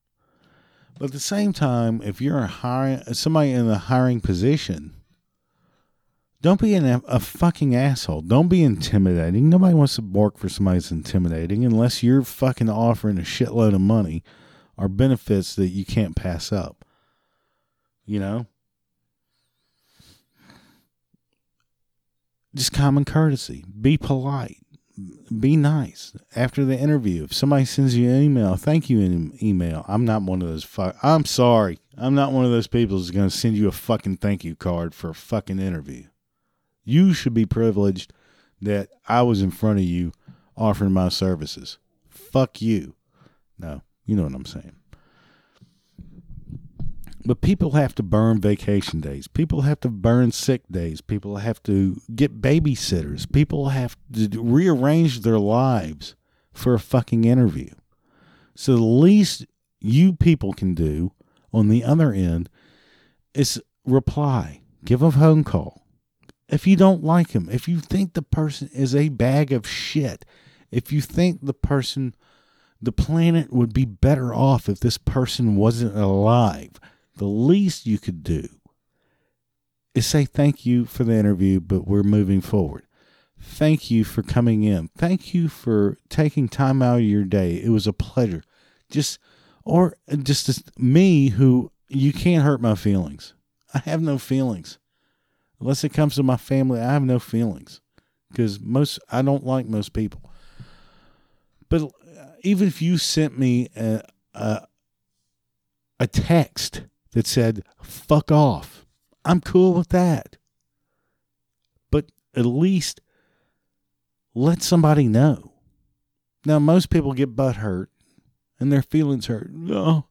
But at the same time, if you're a hiring somebody in the hiring position, don't be an, a fucking asshole. Don't be intimidating. Nobody wants to work for somebody that's intimidating unless you're fucking offering a shitload of money or benefits that you can't pass up. You know? Just common courtesy. Be polite be nice after the interview. If somebody sends you an email, thank you in email. I'm not one of those. Fu- I'm sorry. I'm not one of those people who's going to send you a fucking thank you card for a fucking interview. You should be privileged that I was in front of you offering my services. Fuck you. No, you know what I'm saying. But people have to burn vacation days. People have to burn sick days. People have to get babysitters. People have to rearrange their lives for a fucking interview. So the least you people can do on the other end is reply, give a phone call. if you don't like him, if you think the person is a bag of shit, if you think the person, the planet would be better off if this person wasn't alive, the least you could do is say thank you for the interview, but we're moving forward. Thank you for coming in. Thank you for taking time out of your day. It was a pleasure. Just, or just as me who you can't hurt my feelings. I have no feelings. Unless it comes to my family, I have no feelings because most, I don't like most people. But uh, even if you sent me a, a, a text that said, fuck off, I'm cool with that. But at least let somebody know. Now, most people get butt hurt and their feelings hurt. No.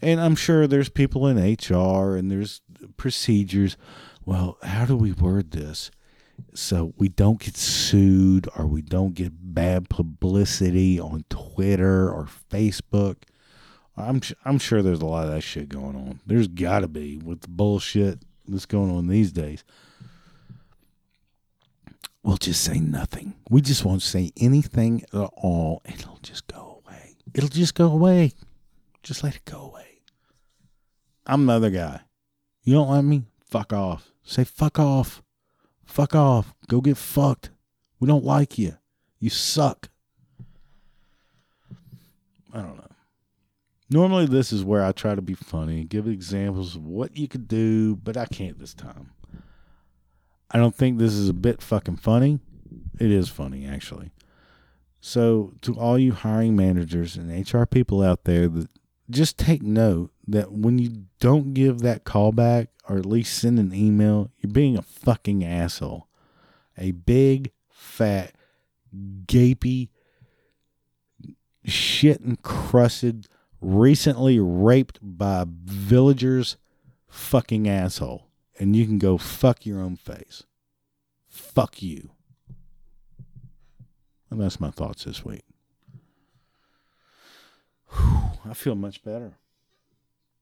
And I'm sure there's people in HR and there's procedures. Well, how do we word this so we don't get sued or we don't get bad publicity on Twitter or Facebook? I'm I'm sure there's a lot of that shit going on. There's got to be with the bullshit that's going on these days. We'll just say nothing. We just won't say anything at all. It'll just go away. It'll just go away. Just let it go away. I'm another guy. You don't like me? Fuck off. Say fuck off. Fuck off. Go get fucked. We don't like you. You suck. I don't know. Normally, this is where I try to be funny, give examples of what you could do, but I can't this time. I don't think this is a bit fucking funny. It is funny, actually. So, to all you hiring managers and HR people out there, that just take note that when you don't give that call back or at least send an email, you're being a fucking asshole. A big, fat, gapy, shit encrusted recently raped by villagers fucking asshole. And you can go fuck your own face. Fuck you. And that's my thoughts this week. Whew, I feel much better.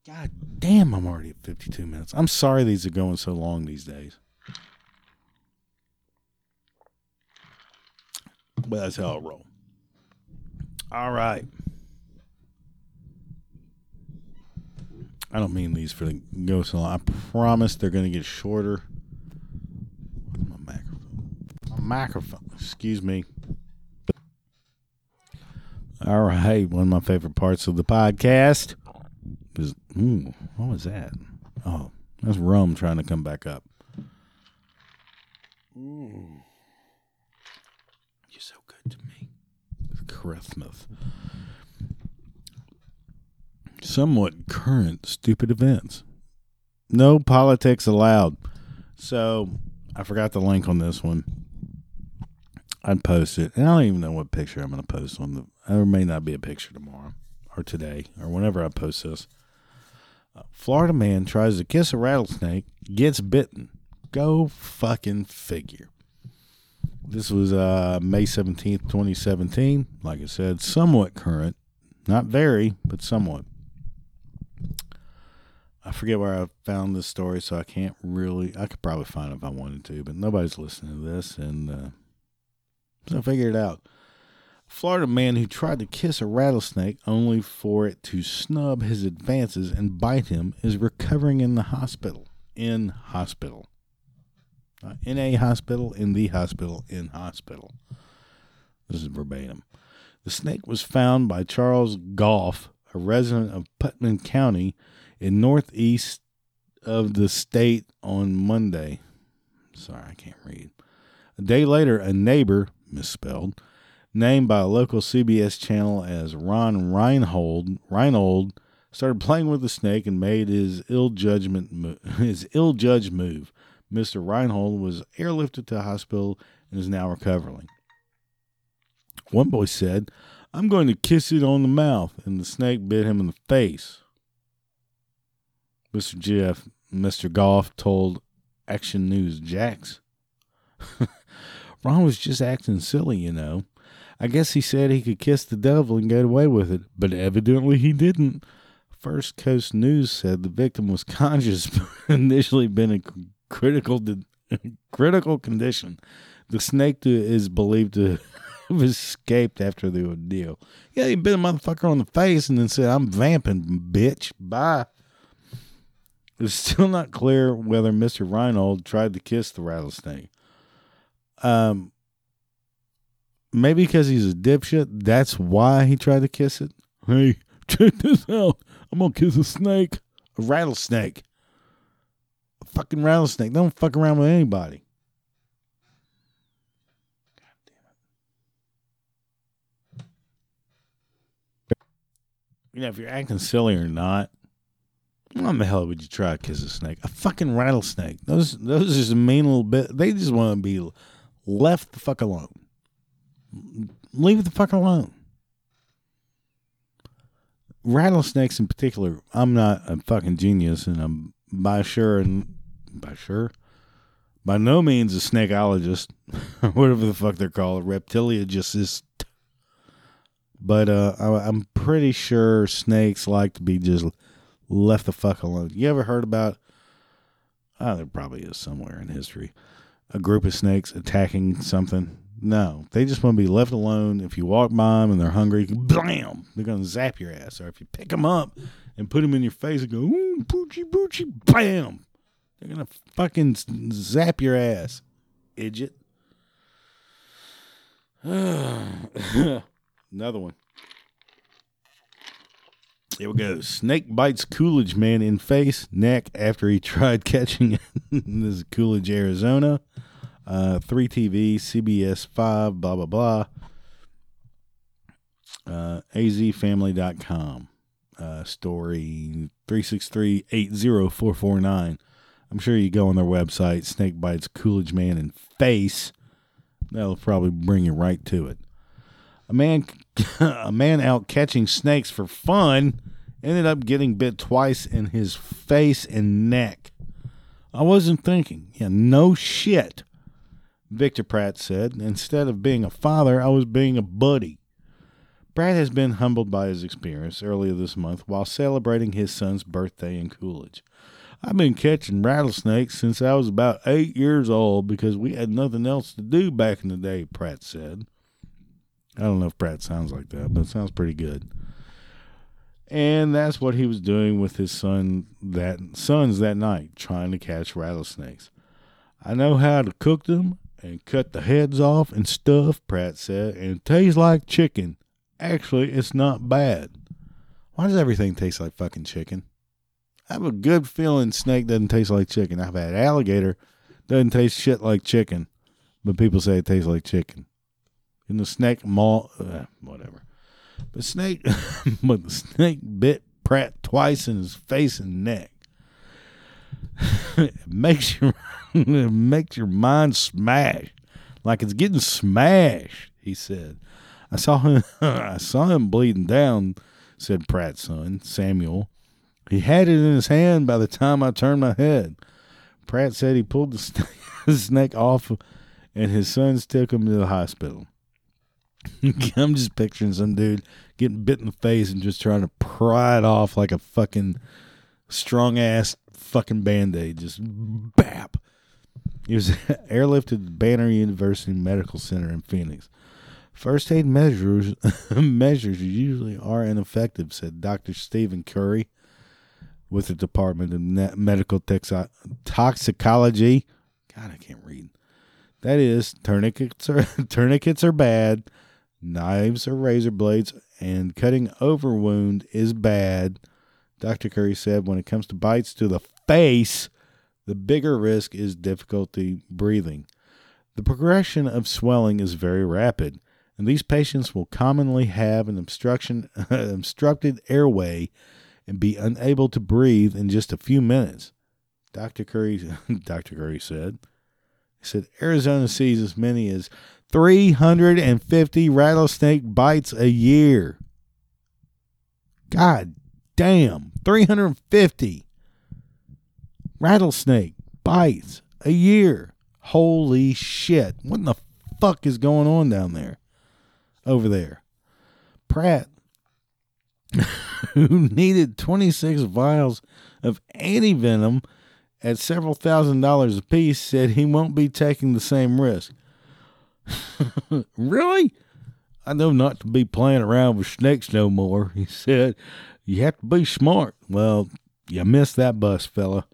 God damn, I'm already at 52 minutes. I'm sorry these are going so long these days. But that's how I roll. All right. I don't mean these for the go so long. I promise they're going to get shorter. My microphone. My microphone. Excuse me. All right. One of my favorite parts of the podcast is. Ooh, what was that? Oh, that's rum trying to come back up. Ooh. You're so good to me. Christmas somewhat current stupid events. No politics allowed. So I forgot the link on this one. I'd post it. And I don't even know what picture I'm going to post on the. There may not be a picture tomorrow or today or whenever I post this. Uh, Florida man tries to kiss a rattlesnake, gets bitten. Go fucking figure. This was uh, May 17th, 2017. Like I said, somewhat current. Not very, but somewhat. I forget where I found this story, so I can't really. I could probably find it if I wanted to, but nobody's listening to this, and uh, so I figured it out. Florida man who tried to kiss a rattlesnake only for it to snub his advances and bite him is recovering in the hospital. In hospital. In a hospital, in the hospital, in hospital. This is verbatim. The snake was found by Charles Goff, a resident of Putnam County, in northeast of the state on Monday. Sorry, I can't read. A day later, a neighbor, misspelled, named by a local CBS channel as Ron Reinhold, Reinhold started playing with the snake and made his ill judgment [laughs] his ill judged move. Mr. Reinhold was airlifted to a hospital and is now recovering. One boy said, I'm going to kiss it on the mouth, and the snake bit him in the face. Mr. Jeff, Mr. Goff told Action News Jax. [laughs] Ron was just acting silly, you know. I guess he said he could kiss the devil and get away with it, but evidently he didn't. First Coast News said the victim was [laughs] conscious, but initially been in critical [laughs] critical condition. The snake is believed to have escaped after the ordeal. Yeah, he bit a motherfucker on the face and then said, I'm vamping, bitch. Bye. It's still not clear whether Mr. Reinhold tried to kiss the rattlesnake. Um, maybe because he's a dipshit, that's why he tried to kiss it. Hey, [laughs] check this out. I'm gonna kiss a snake, a rattlesnake, a fucking rattlesnake. Don't fuck around with anybody. You know, if you're acting silly or not, why the hell would you try to kiss a snake? A fucking rattlesnake. Those those are just a mean little bit. They just want to be left the fuck alone. Leave the fuck alone. Rattlesnakes in particular, I'm not a fucking genius and I'm by sure and by sure by no means a snakeologist, [laughs] whatever the fuck they're called, reptiliologist. But uh, I, I'm pretty sure snakes like to be just left the fuck alone. You ever heard about? Oh, there probably is somewhere in history. A group of snakes attacking something. No, they just want to be left alone. If you walk by them and they're hungry, blam, they're gonna zap your ass. Or if you pick them up and put them in your face and go, ooh, poochie, poochie, bam, they're gonna fucking zap your ass, idiot. [sighs] [laughs] Another one. Here we go. Snake bites Coolidge man in face, neck after he tried [laughs] catching it. this is Coolidge, Arizona. Uh, 3 TV, CBS 5, blah, blah, blah. Uh, azfamily.com. Uh, story 363 80449. I'm sure you go on their website, Snake Bites Coolidge Man in Face. That'll probably bring you right to it. A man, [laughs] a man out catching snakes for fun ended up getting bit twice in his face and neck. I wasn't thinking. Yeah, no shit. Victor Pratt said. Instead of being a father, I was being a buddy. Pratt has been humbled by his experience earlier this month while celebrating his son's birthday in Coolidge. I've been catching rattlesnakes since I was about eight years old because we had nothing else to do back in the day, Pratt said. I don't know if Pratt sounds like that, but it sounds pretty good. And that's what he was doing with his son that sons that night, trying to catch rattlesnakes. I know how to cook them and cut the heads off and stuff, Pratt said, and it tastes like chicken. Actually, it's not bad. Why does everything taste like fucking chicken? I have a good feeling snake doesn't taste like chicken. I've had alligator doesn't taste shit like chicken, but people say it tastes like chicken. In the snake mall, uh, whatever. But snake, [laughs] but the snake bit Pratt twice in his face and neck. it [laughs] makes your it [laughs] makes your mind smash, like it's getting smashed. He said. I saw him. I saw him bleeding down. Said Pratt's son Samuel. He had it in his hand by the time I turned my head. Pratt said he pulled the snake, the snake off, and his sons took him to the hospital. [laughs] I'm just picturing some dude getting bit in the face and just trying to pry it off like a fucking strong ass fucking band aid. Just bap. He was [laughs] airlifted to Banner University Medical Center in Phoenix. First aid measures [laughs] measures usually are ineffective, said Dr. Steven Curry with the Department of Medical Toxi- Toxicology. God, I can't read. That is, tourniquets are tourniquets are bad Knives or razor blades and cutting over wound is bad. Dr. Curry said when it comes to bites to the face, the bigger risk is difficulty breathing. The progression of swelling is very rapid, and these patients will commonly have an obstruction, [laughs] obstructed airway and be unable to breathe in just a few minutes. Dr. Curry, [laughs] Dr. Curry said. He said Arizona sees as many as 350 rattlesnake bites a year. God damn, 350 rattlesnake bites a year. Holy shit. What in the fuck is going on down there? Over there. Pratt, [laughs] who needed 26 vials of antivenom at several thousand dollars apiece, said he won't be taking the same risk. [laughs] really? I know not to be playing around with snakes no more, he said. You have to be smart. Well, you missed that bus, fella.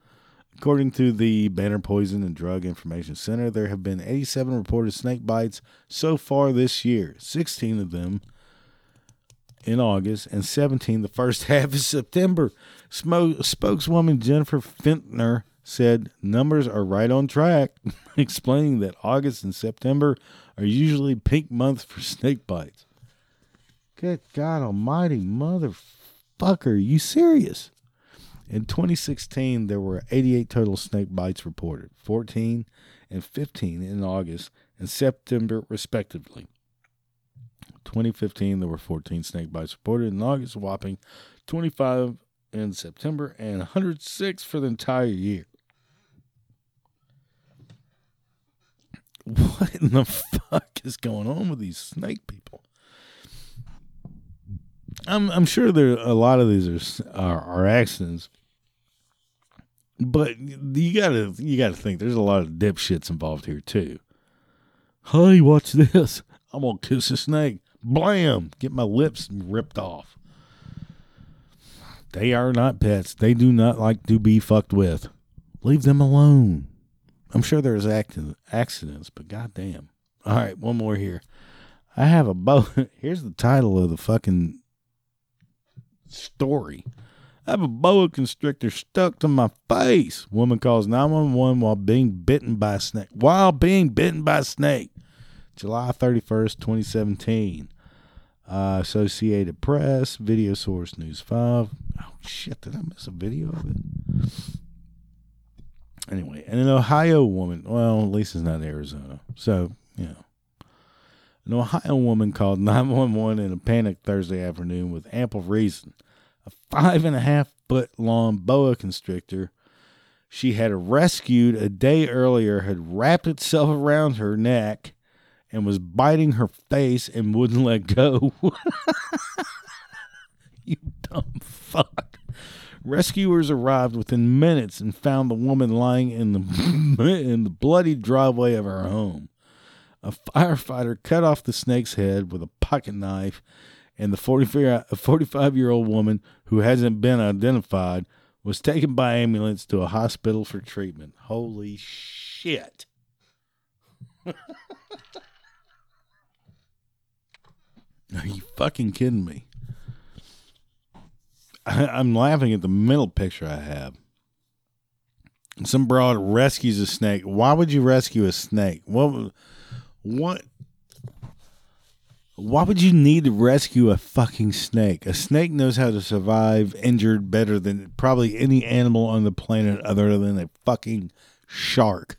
According to the Banner Poison and Drug Information Center, there have been 87 reported snake bites so far this year, 16 of them in August and 17 the first [laughs] half of September. Spokeswoman Jennifer Fintner said numbers are right on track, [laughs] explaining that August and September are usually pink months for snake bites. Good God Almighty, motherfucker, are you serious? In 2016, there were 88 total snake bites reported, 14 and 15 in August and September, respectively. 2015, there were 14 snake bites reported in August, whopping 25 in September, and 106 for the entire year. What in the fuck is going on with these snake people? I'm I'm sure there a lot of these are are, are accidents, but you gotta you gotta think there's a lot of dipshits involved here too. Hey, watch this! I'm gonna kiss a snake. Blam! Get my lips ripped off. They are not pets. They do not like to be fucked with. Leave them alone. I'm sure there's accidents, but goddamn. All right, one more here. I have a bow. [laughs] Here's the title of the fucking story. I have a boa constrictor stuck to my face. Woman calls 911 while being bitten by a snake. While being bitten by a snake. July 31st, 2017. Uh, Associated Press, video source News 5. Oh, shit, did I miss a video of it? Anyway, and an Ohio woman, well, at least it's not Arizona. So, you know. An Ohio woman called [laughs] 911 in a panic Thursday afternoon with ample reason. A five and a half foot long boa constrictor she had rescued a day earlier had wrapped itself around her neck and was biting her face and wouldn't let go. [laughs] you dumb fuck. Rescuers arrived within minutes and found the woman lying in the [laughs] in the bloody driveway of her home. A firefighter cut off the snake's head with a pocket knife, and the 45 year old woman, who hasn't been identified, was taken by ambulance to a hospital for treatment. Holy shit. [laughs] Are you fucking kidding me? [laughs] I, am laughing at the mental picture I have. Some broad rescues a snake. Why would you rescue a snake? What? What? Why would you need to rescue a fucking snake? A snake knows how to survive injured better than probably any animal on the planet other than a fucking shark.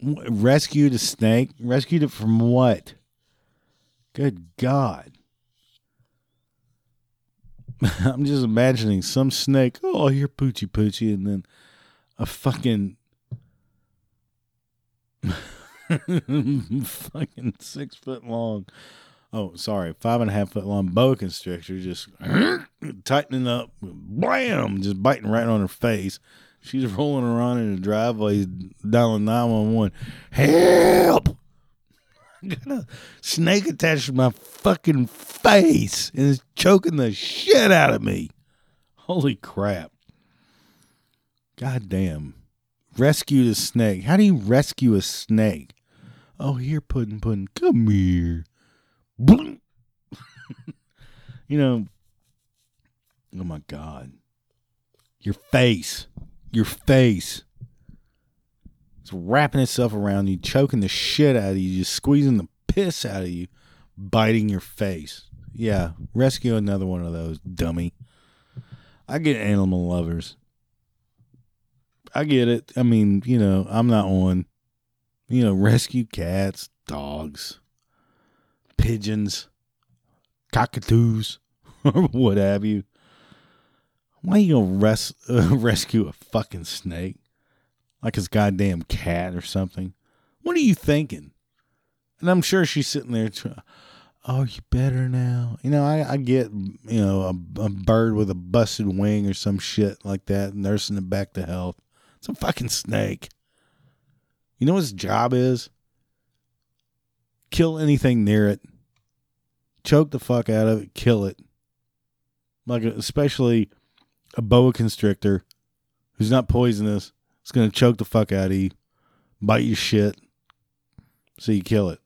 Rescued a snake? Rescued it from what? Good God. [laughs] I'm just imagining some snake. Oh, you're poochie poochie, and then a fucking [laughs] fucking six foot long. Oh, sorry, five and a half foot long boa constrictor just [clears throat] tightening up, blam, just biting right on her face. She's rolling around in the driveway, dialing nine one one. Help! [laughs] got a snake attached to my fucking face and it's choking the shit out of me. Holy crap. God damn. Rescue the snake. How do you rescue a snake? Oh, here, Puddin' Puddin', come here. [laughs] you know, oh my God. Your face. Your face. It's wrapping itself around you, choking the shit out of you, just squeezing the piss out of you, biting your face. Yeah, rescue another one of those, dummy. I get animal lovers. I get it. I mean, you know, I'm not one. You know, rescue cats, dogs, pigeons, cockatoos, [laughs] or what have you. Why are you gonna res- uh, [laughs] rescue a fucking snake? Like his goddamn cat or something. What are you thinking? And I'm sure she's sitting there. Too, oh, you better now. You know, I, I get, you know, a, a bird with a busted wing or some shit like that, nursing it back to health. It's a fucking snake. You know what his job is? Kill anything near it. Choke the fuck out of it. Kill it. Like, especially a boa constrictor who's not poisonous. It's to choke the fuck out of you, bite your shit, so you kill it.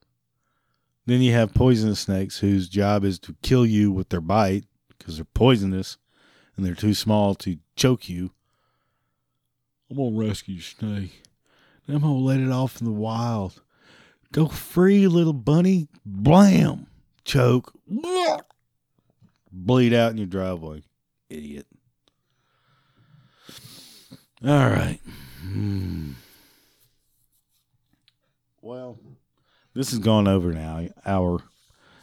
Then you have poisonous snakes whose job is to kill you with their bite because they're poisonous and they're too small to choke you. I'm to rescue your snake. Then I'm to let it off in the wild. Go free, little bunny. Blam! Choke. Bleed out in your driveway. Idiot. All right. Hmm. Well, this is gone over now. Hour.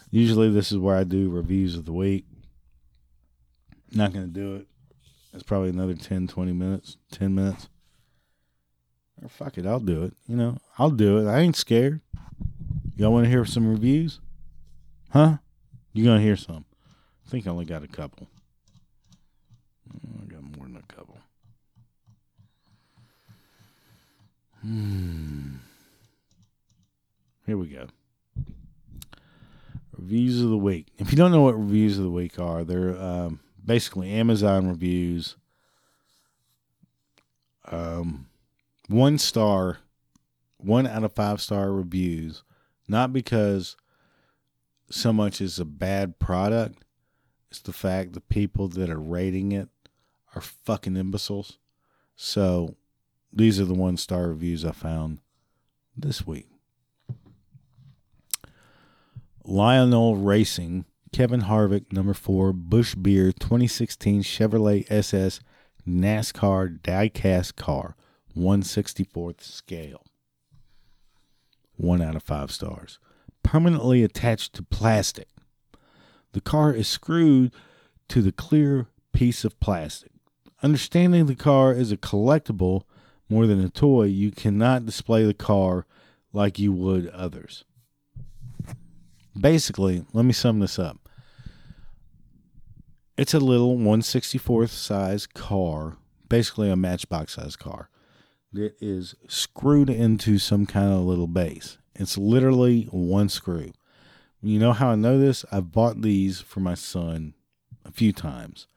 Usually, this is where I do reviews of the week. Not going to do it. It's probably another 10, 20 minutes, 10 minutes. Or fuck it, I'll do it. You know, I'll do it. I ain't scared. Y'all want to hear some reviews? Huh? You going to hear some? I think I only got a couple. I got more than a couple. Hmm. Here we go. Reviews of the week. If you don't know what reviews of the week are, they're um, basically Amazon reviews. Um, one star, one out of five star reviews, not because so much is a bad product. It's the fact the people that are rating it are fucking imbeciles. So these are the one star reviews I found this week. Lionel Racing, Kevin Harvick, number four, Busch Beer 2016 Chevrolet SS NASCAR diecast car, 164th scale. One out of five stars. Permanently attached to plastic. The car is screwed to the clear piece of plastic. Understanding the car is a collectible more than a toy, you cannot display the car like you would others. Basically, let me sum this up. It's a little 164th size car, basically a matchbox size car, that is screwed into some kind of little base. It's literally one screw. You know how I know this? I've bought these for my son a few times.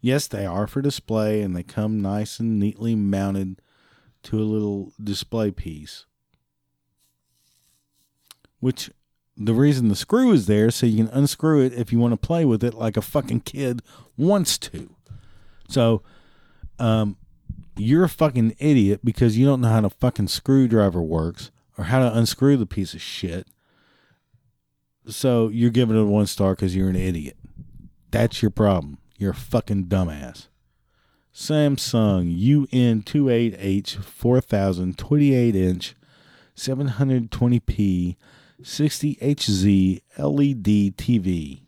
Yes, they are for display and they come nice and neatly mounted to a little display piece. Which the reason the screw is there so you can unscrew it if you want to play with it like a fucking kid wants to. So, um, you're a fucking idiot because you don't know how a fucking screwdriver works or how to unscrew the piece of shit. So you're giving it a one star because you're an idiot. That's your problem. You're a fucking dumbass. Samsung UN28H 4000 28 inch 720p 60Hz LED TV.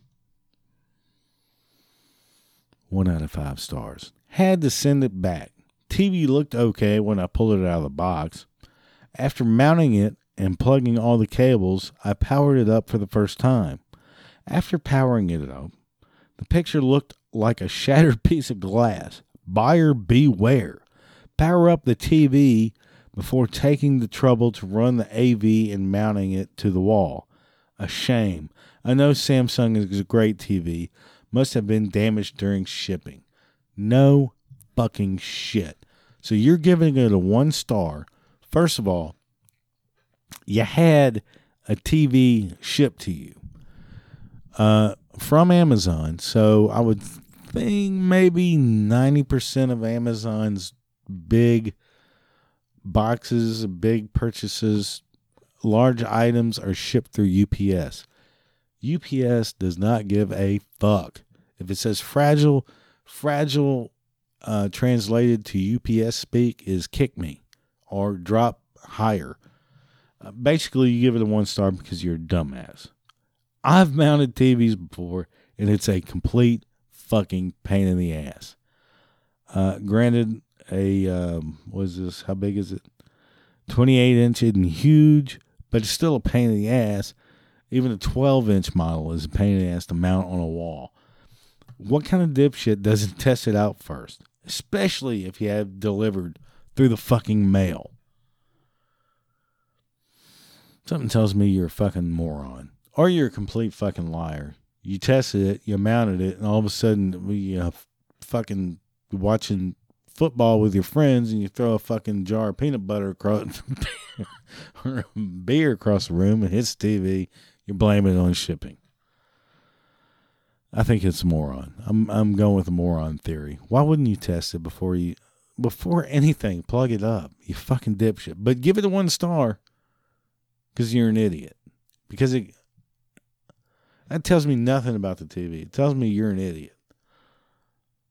One out of five stars. Had to send it back. TV looked okay when I pulled it out of the box. After mounting it and plugging all the cables, I powered it up for the first time. After powering it up, the picture looked like a [laughs] shattered piece of glass. Buyer beware. Power up the TV before taking the trouble to run the AV and mounting it to the wall. A shame. I know Samsung is a great TV. Must have been damaged during shipping. No fucking shit. So you're giving it a one star. First of all, you had a TV shipped to you uh, from Amazon. So I would think maybe 90% of Amazon's big boxes, big purchases, large items are shipped through UPS. UPS does not give a fuck. If it says fragile, fragile uh, translated to UPS speak is kick me or drop higher. Uh, basically, you give it a one star because you're a dumbass. I've mounted TVs before and it's a complete fucking pain in the ass. Uh, granted, a um, what is this? How big is it? 28 inch and huge, but it's still a pain in the ass. Even a 12 inch model is a pain in the ass to mount on a wall. What kind of dipshit doesn't test it out first? Especially if you have delivered through the fucking mail. Something tells me you're a fucking moron. Or you're a complete fucking liar. You tested it, you mounted it, and all of a sudden, you uh, know, fucking watching football with your friends and you throw a fucking jar of peanut butter across or [laughs] beer across the room and hits TV, you're blaming it on shipping. I think it's moron. I'm I'm going with a moron theory. Why wouldn't you test it before you before anything? Plug it up. You fucking dipshit. But give it a one star because you're an idiot. Because it that tells me nothing about the TV. It tells me you're an idiot.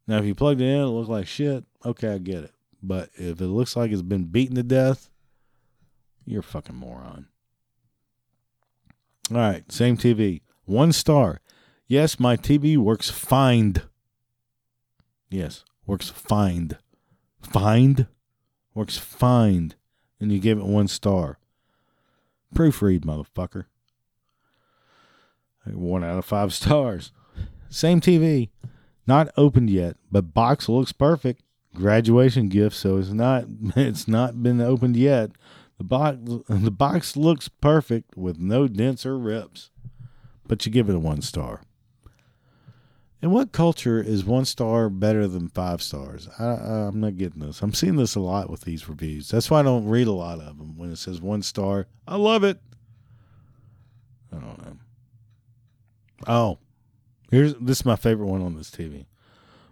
Now, if you plugged it in, it looked like shit. Okay, I get it. But if it looks like it's been beaten to death, you're a fucking moron. All right, same TV. One star. Yes, my TV works fine. Yes, works fine. Find works fine. And you give it one star. Proofread, motherfucker. One out of five stars. Same TV. Not opened yet, but box looks perfect. Graduation gift, so it's not [laughs] it's not been opened yet. The box the box looks perfect with no dents or rips. But you give it a one star. In what culture is one star better than five stars? I, I'm not getting this. I'm seeing this a lot with these reviews. That's why I don't read a lot of them. When it says one star, I love it. I don't know. Oh, here's this is my favorite one on this TV.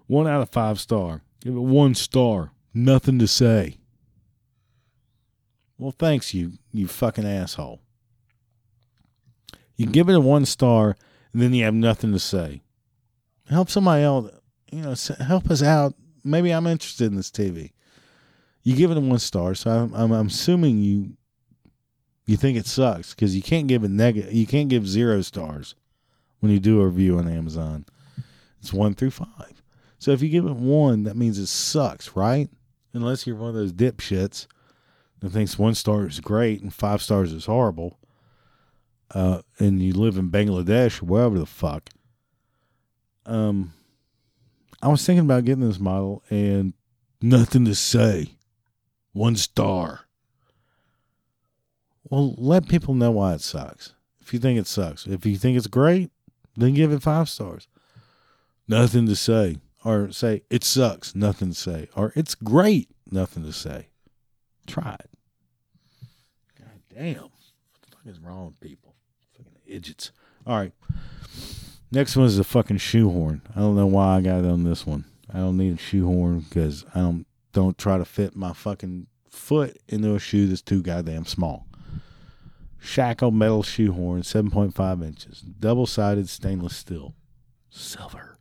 One out of five star. Give it one star. Nothing to say. Well, thanks you, you fucking asshole. You give it a one star, and then you have nothing to say. Help somebody else. You know, help us out. Maybe I'm interested in this TV. You give it a one star, so I'm, I'm, I'm assuming you you think it sucks because you can't give a negative. You can't give zero stars when you do a review on Amazon. It's one through five. So if you give it one, that means it sucks, right? Unless you're one of those dipshits that thinks one star is great and five stars is horrible, uh, and you live in Bangladesh or wherever the fuck. Um, I was thinking about getting this model and nothing to say. One star. Well, let people know why it sucks. If you think it sucks, if you think it's great, then give it five stars. Nothing to say. Or say, it sucks. Nothing to say. Or it's great. Nothing to say. Try it. God damn. What the fuck is wrong with people? Fucking idiots. All right. Next one is a fucking shoehorn. I don't know why I got it on this one. I don't need a shoehorn because I don't don't try to fit my fucking foot into a shoe that's too goddamn small. Shackle metal shoehorn, 7.5 inches, double sided stainless steel, silver.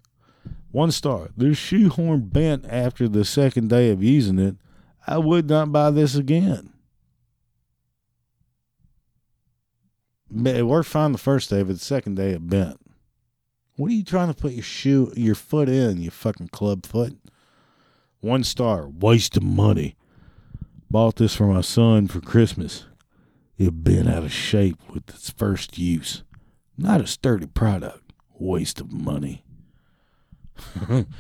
One star. The shoehorn bent after the second day of using it. I would not buy this again. It worked fine the first day, but the second day it bent. What are you trying to put your shoe, your foot in, you fucking club foot? One star, waste of money. Bought this for my son for Christmas. It been out of shape with its first use. Not a sturdy product. Waste of money. [laughs]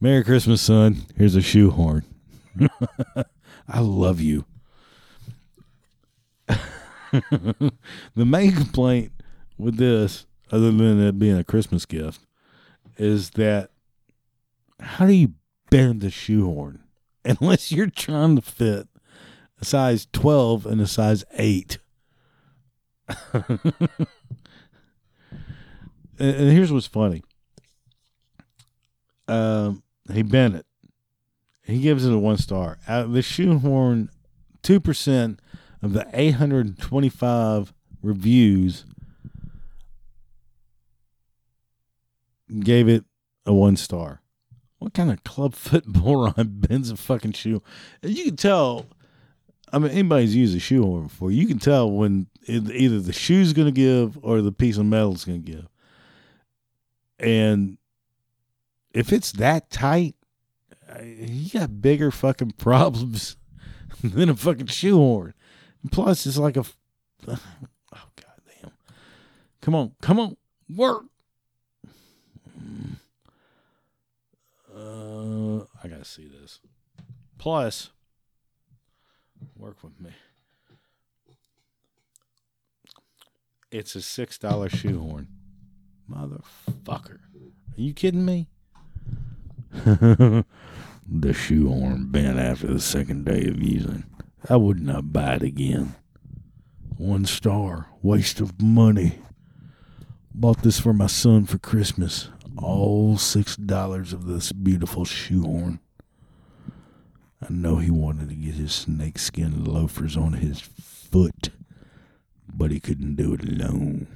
Merry Christmas, son. Here's a shoehorn. [laughs] I love you. [laughs] the main complaint with this, other than it being a Christmas gift, is that how do you bend a shoehorn? [laughs] Unless you're trying to fit a size 12 and a size 8. [laughs] and here's what's funny. Um, he bent it. He gives it a one star. Out of the shoehorn, two percent of the 825 reviews gave it a one star. What kind of clubfoot [laughs] moron bends a fucking shoe? You can tell. I mean, anybody's used a shoehorn before. You can tell when it, either the shoe's going to give or the piece of metal's going to give. And if it's that tight, you got bigger fucking [laughs] problems [laughs] than a fucking shoehorn Plus, it's like a. [sighs] Oh god damn! Come on, come on, work. Uh, I gotta see this. Plus, work with me. It's a six dollar shoehorn. Motherfucker. Are you kidding me? [laughs] the shoehorn bent after the second day of using. I would not buy it again. One star. Waste of money. Bought this for my son for Christmas. All six dollars of this beautiful shoehorn. I know he wanted to get his snakeskin loafers on his foot, but he couldn't do it alone.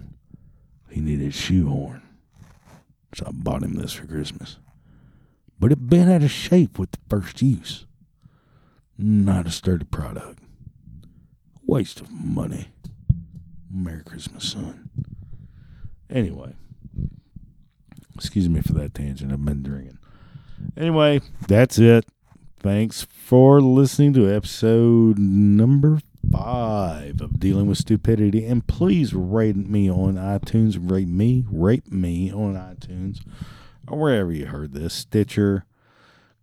He needed shoehorn. So I bought him this for Christmas. But it bent out of shape with the first use. Not a sturdy product. Waste of money. Merry Christmas, son. Anyway, excuse me for that tangent. I've been drinking. Anyway, that's it. Thanks for listening to episode number five of Dealing with Stupidity. And please rate me on iTunes. Rate me, rate me on iTunes or wherever you heard this Stitcher,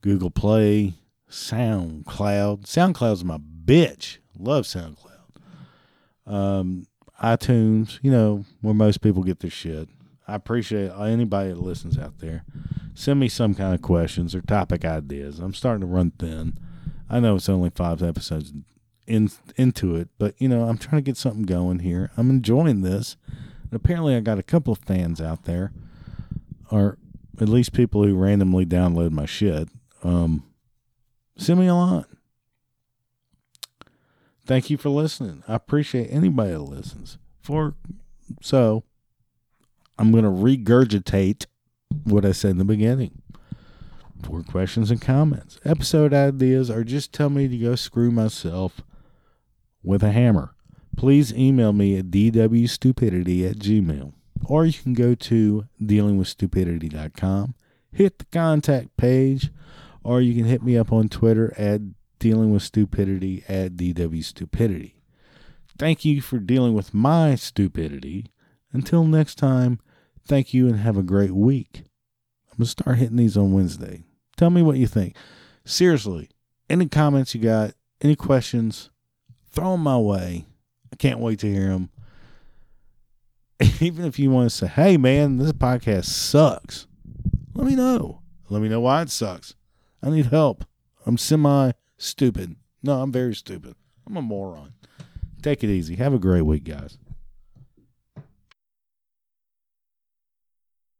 Google Play, SoundCloud. SoundCloud's my bitch. Love SoundCloud. Um, iTunes, you know, where most people get their shit. I appreciate anybody that listens out there. Send me some kind of questions or topic ideas. I'm starting to run thin. I know it's only five episodes in into it, but you know, I'm trying to get something going here. I'm enjoying this. And apparently I got a couple of fans out there or at least people who randomly download my shit. Um send me a lot. Thank you for listening. I appreciate anybody that listens. For so I'm going to regurgitate what I said in the beginning. For questions and comments, episode ideas, or just tell me to go screw myself with a hammer. Please email me at dwstupidity at gmail. Or you can go to dealingwithstupidity.com, hit the contact page, or you can hit me up on Twitter at dealingwithstupidity at dwstupidity. Thank you for dealing with my stupidity. Until next time, thank you and have a great week. I'm going to start hitting these on Wednesday. Tell me what you think. Seriously, any comments you got, any questions, throw them my way. I can't wait to hear them. [laughs] Even if you want to say, hey, man, this podcast sucks, let me know. Let me know why it sucks. I need help. I'm semi stupid. No, I'm very stupid. I'm a moron. Take it easy. Have a great week, guys.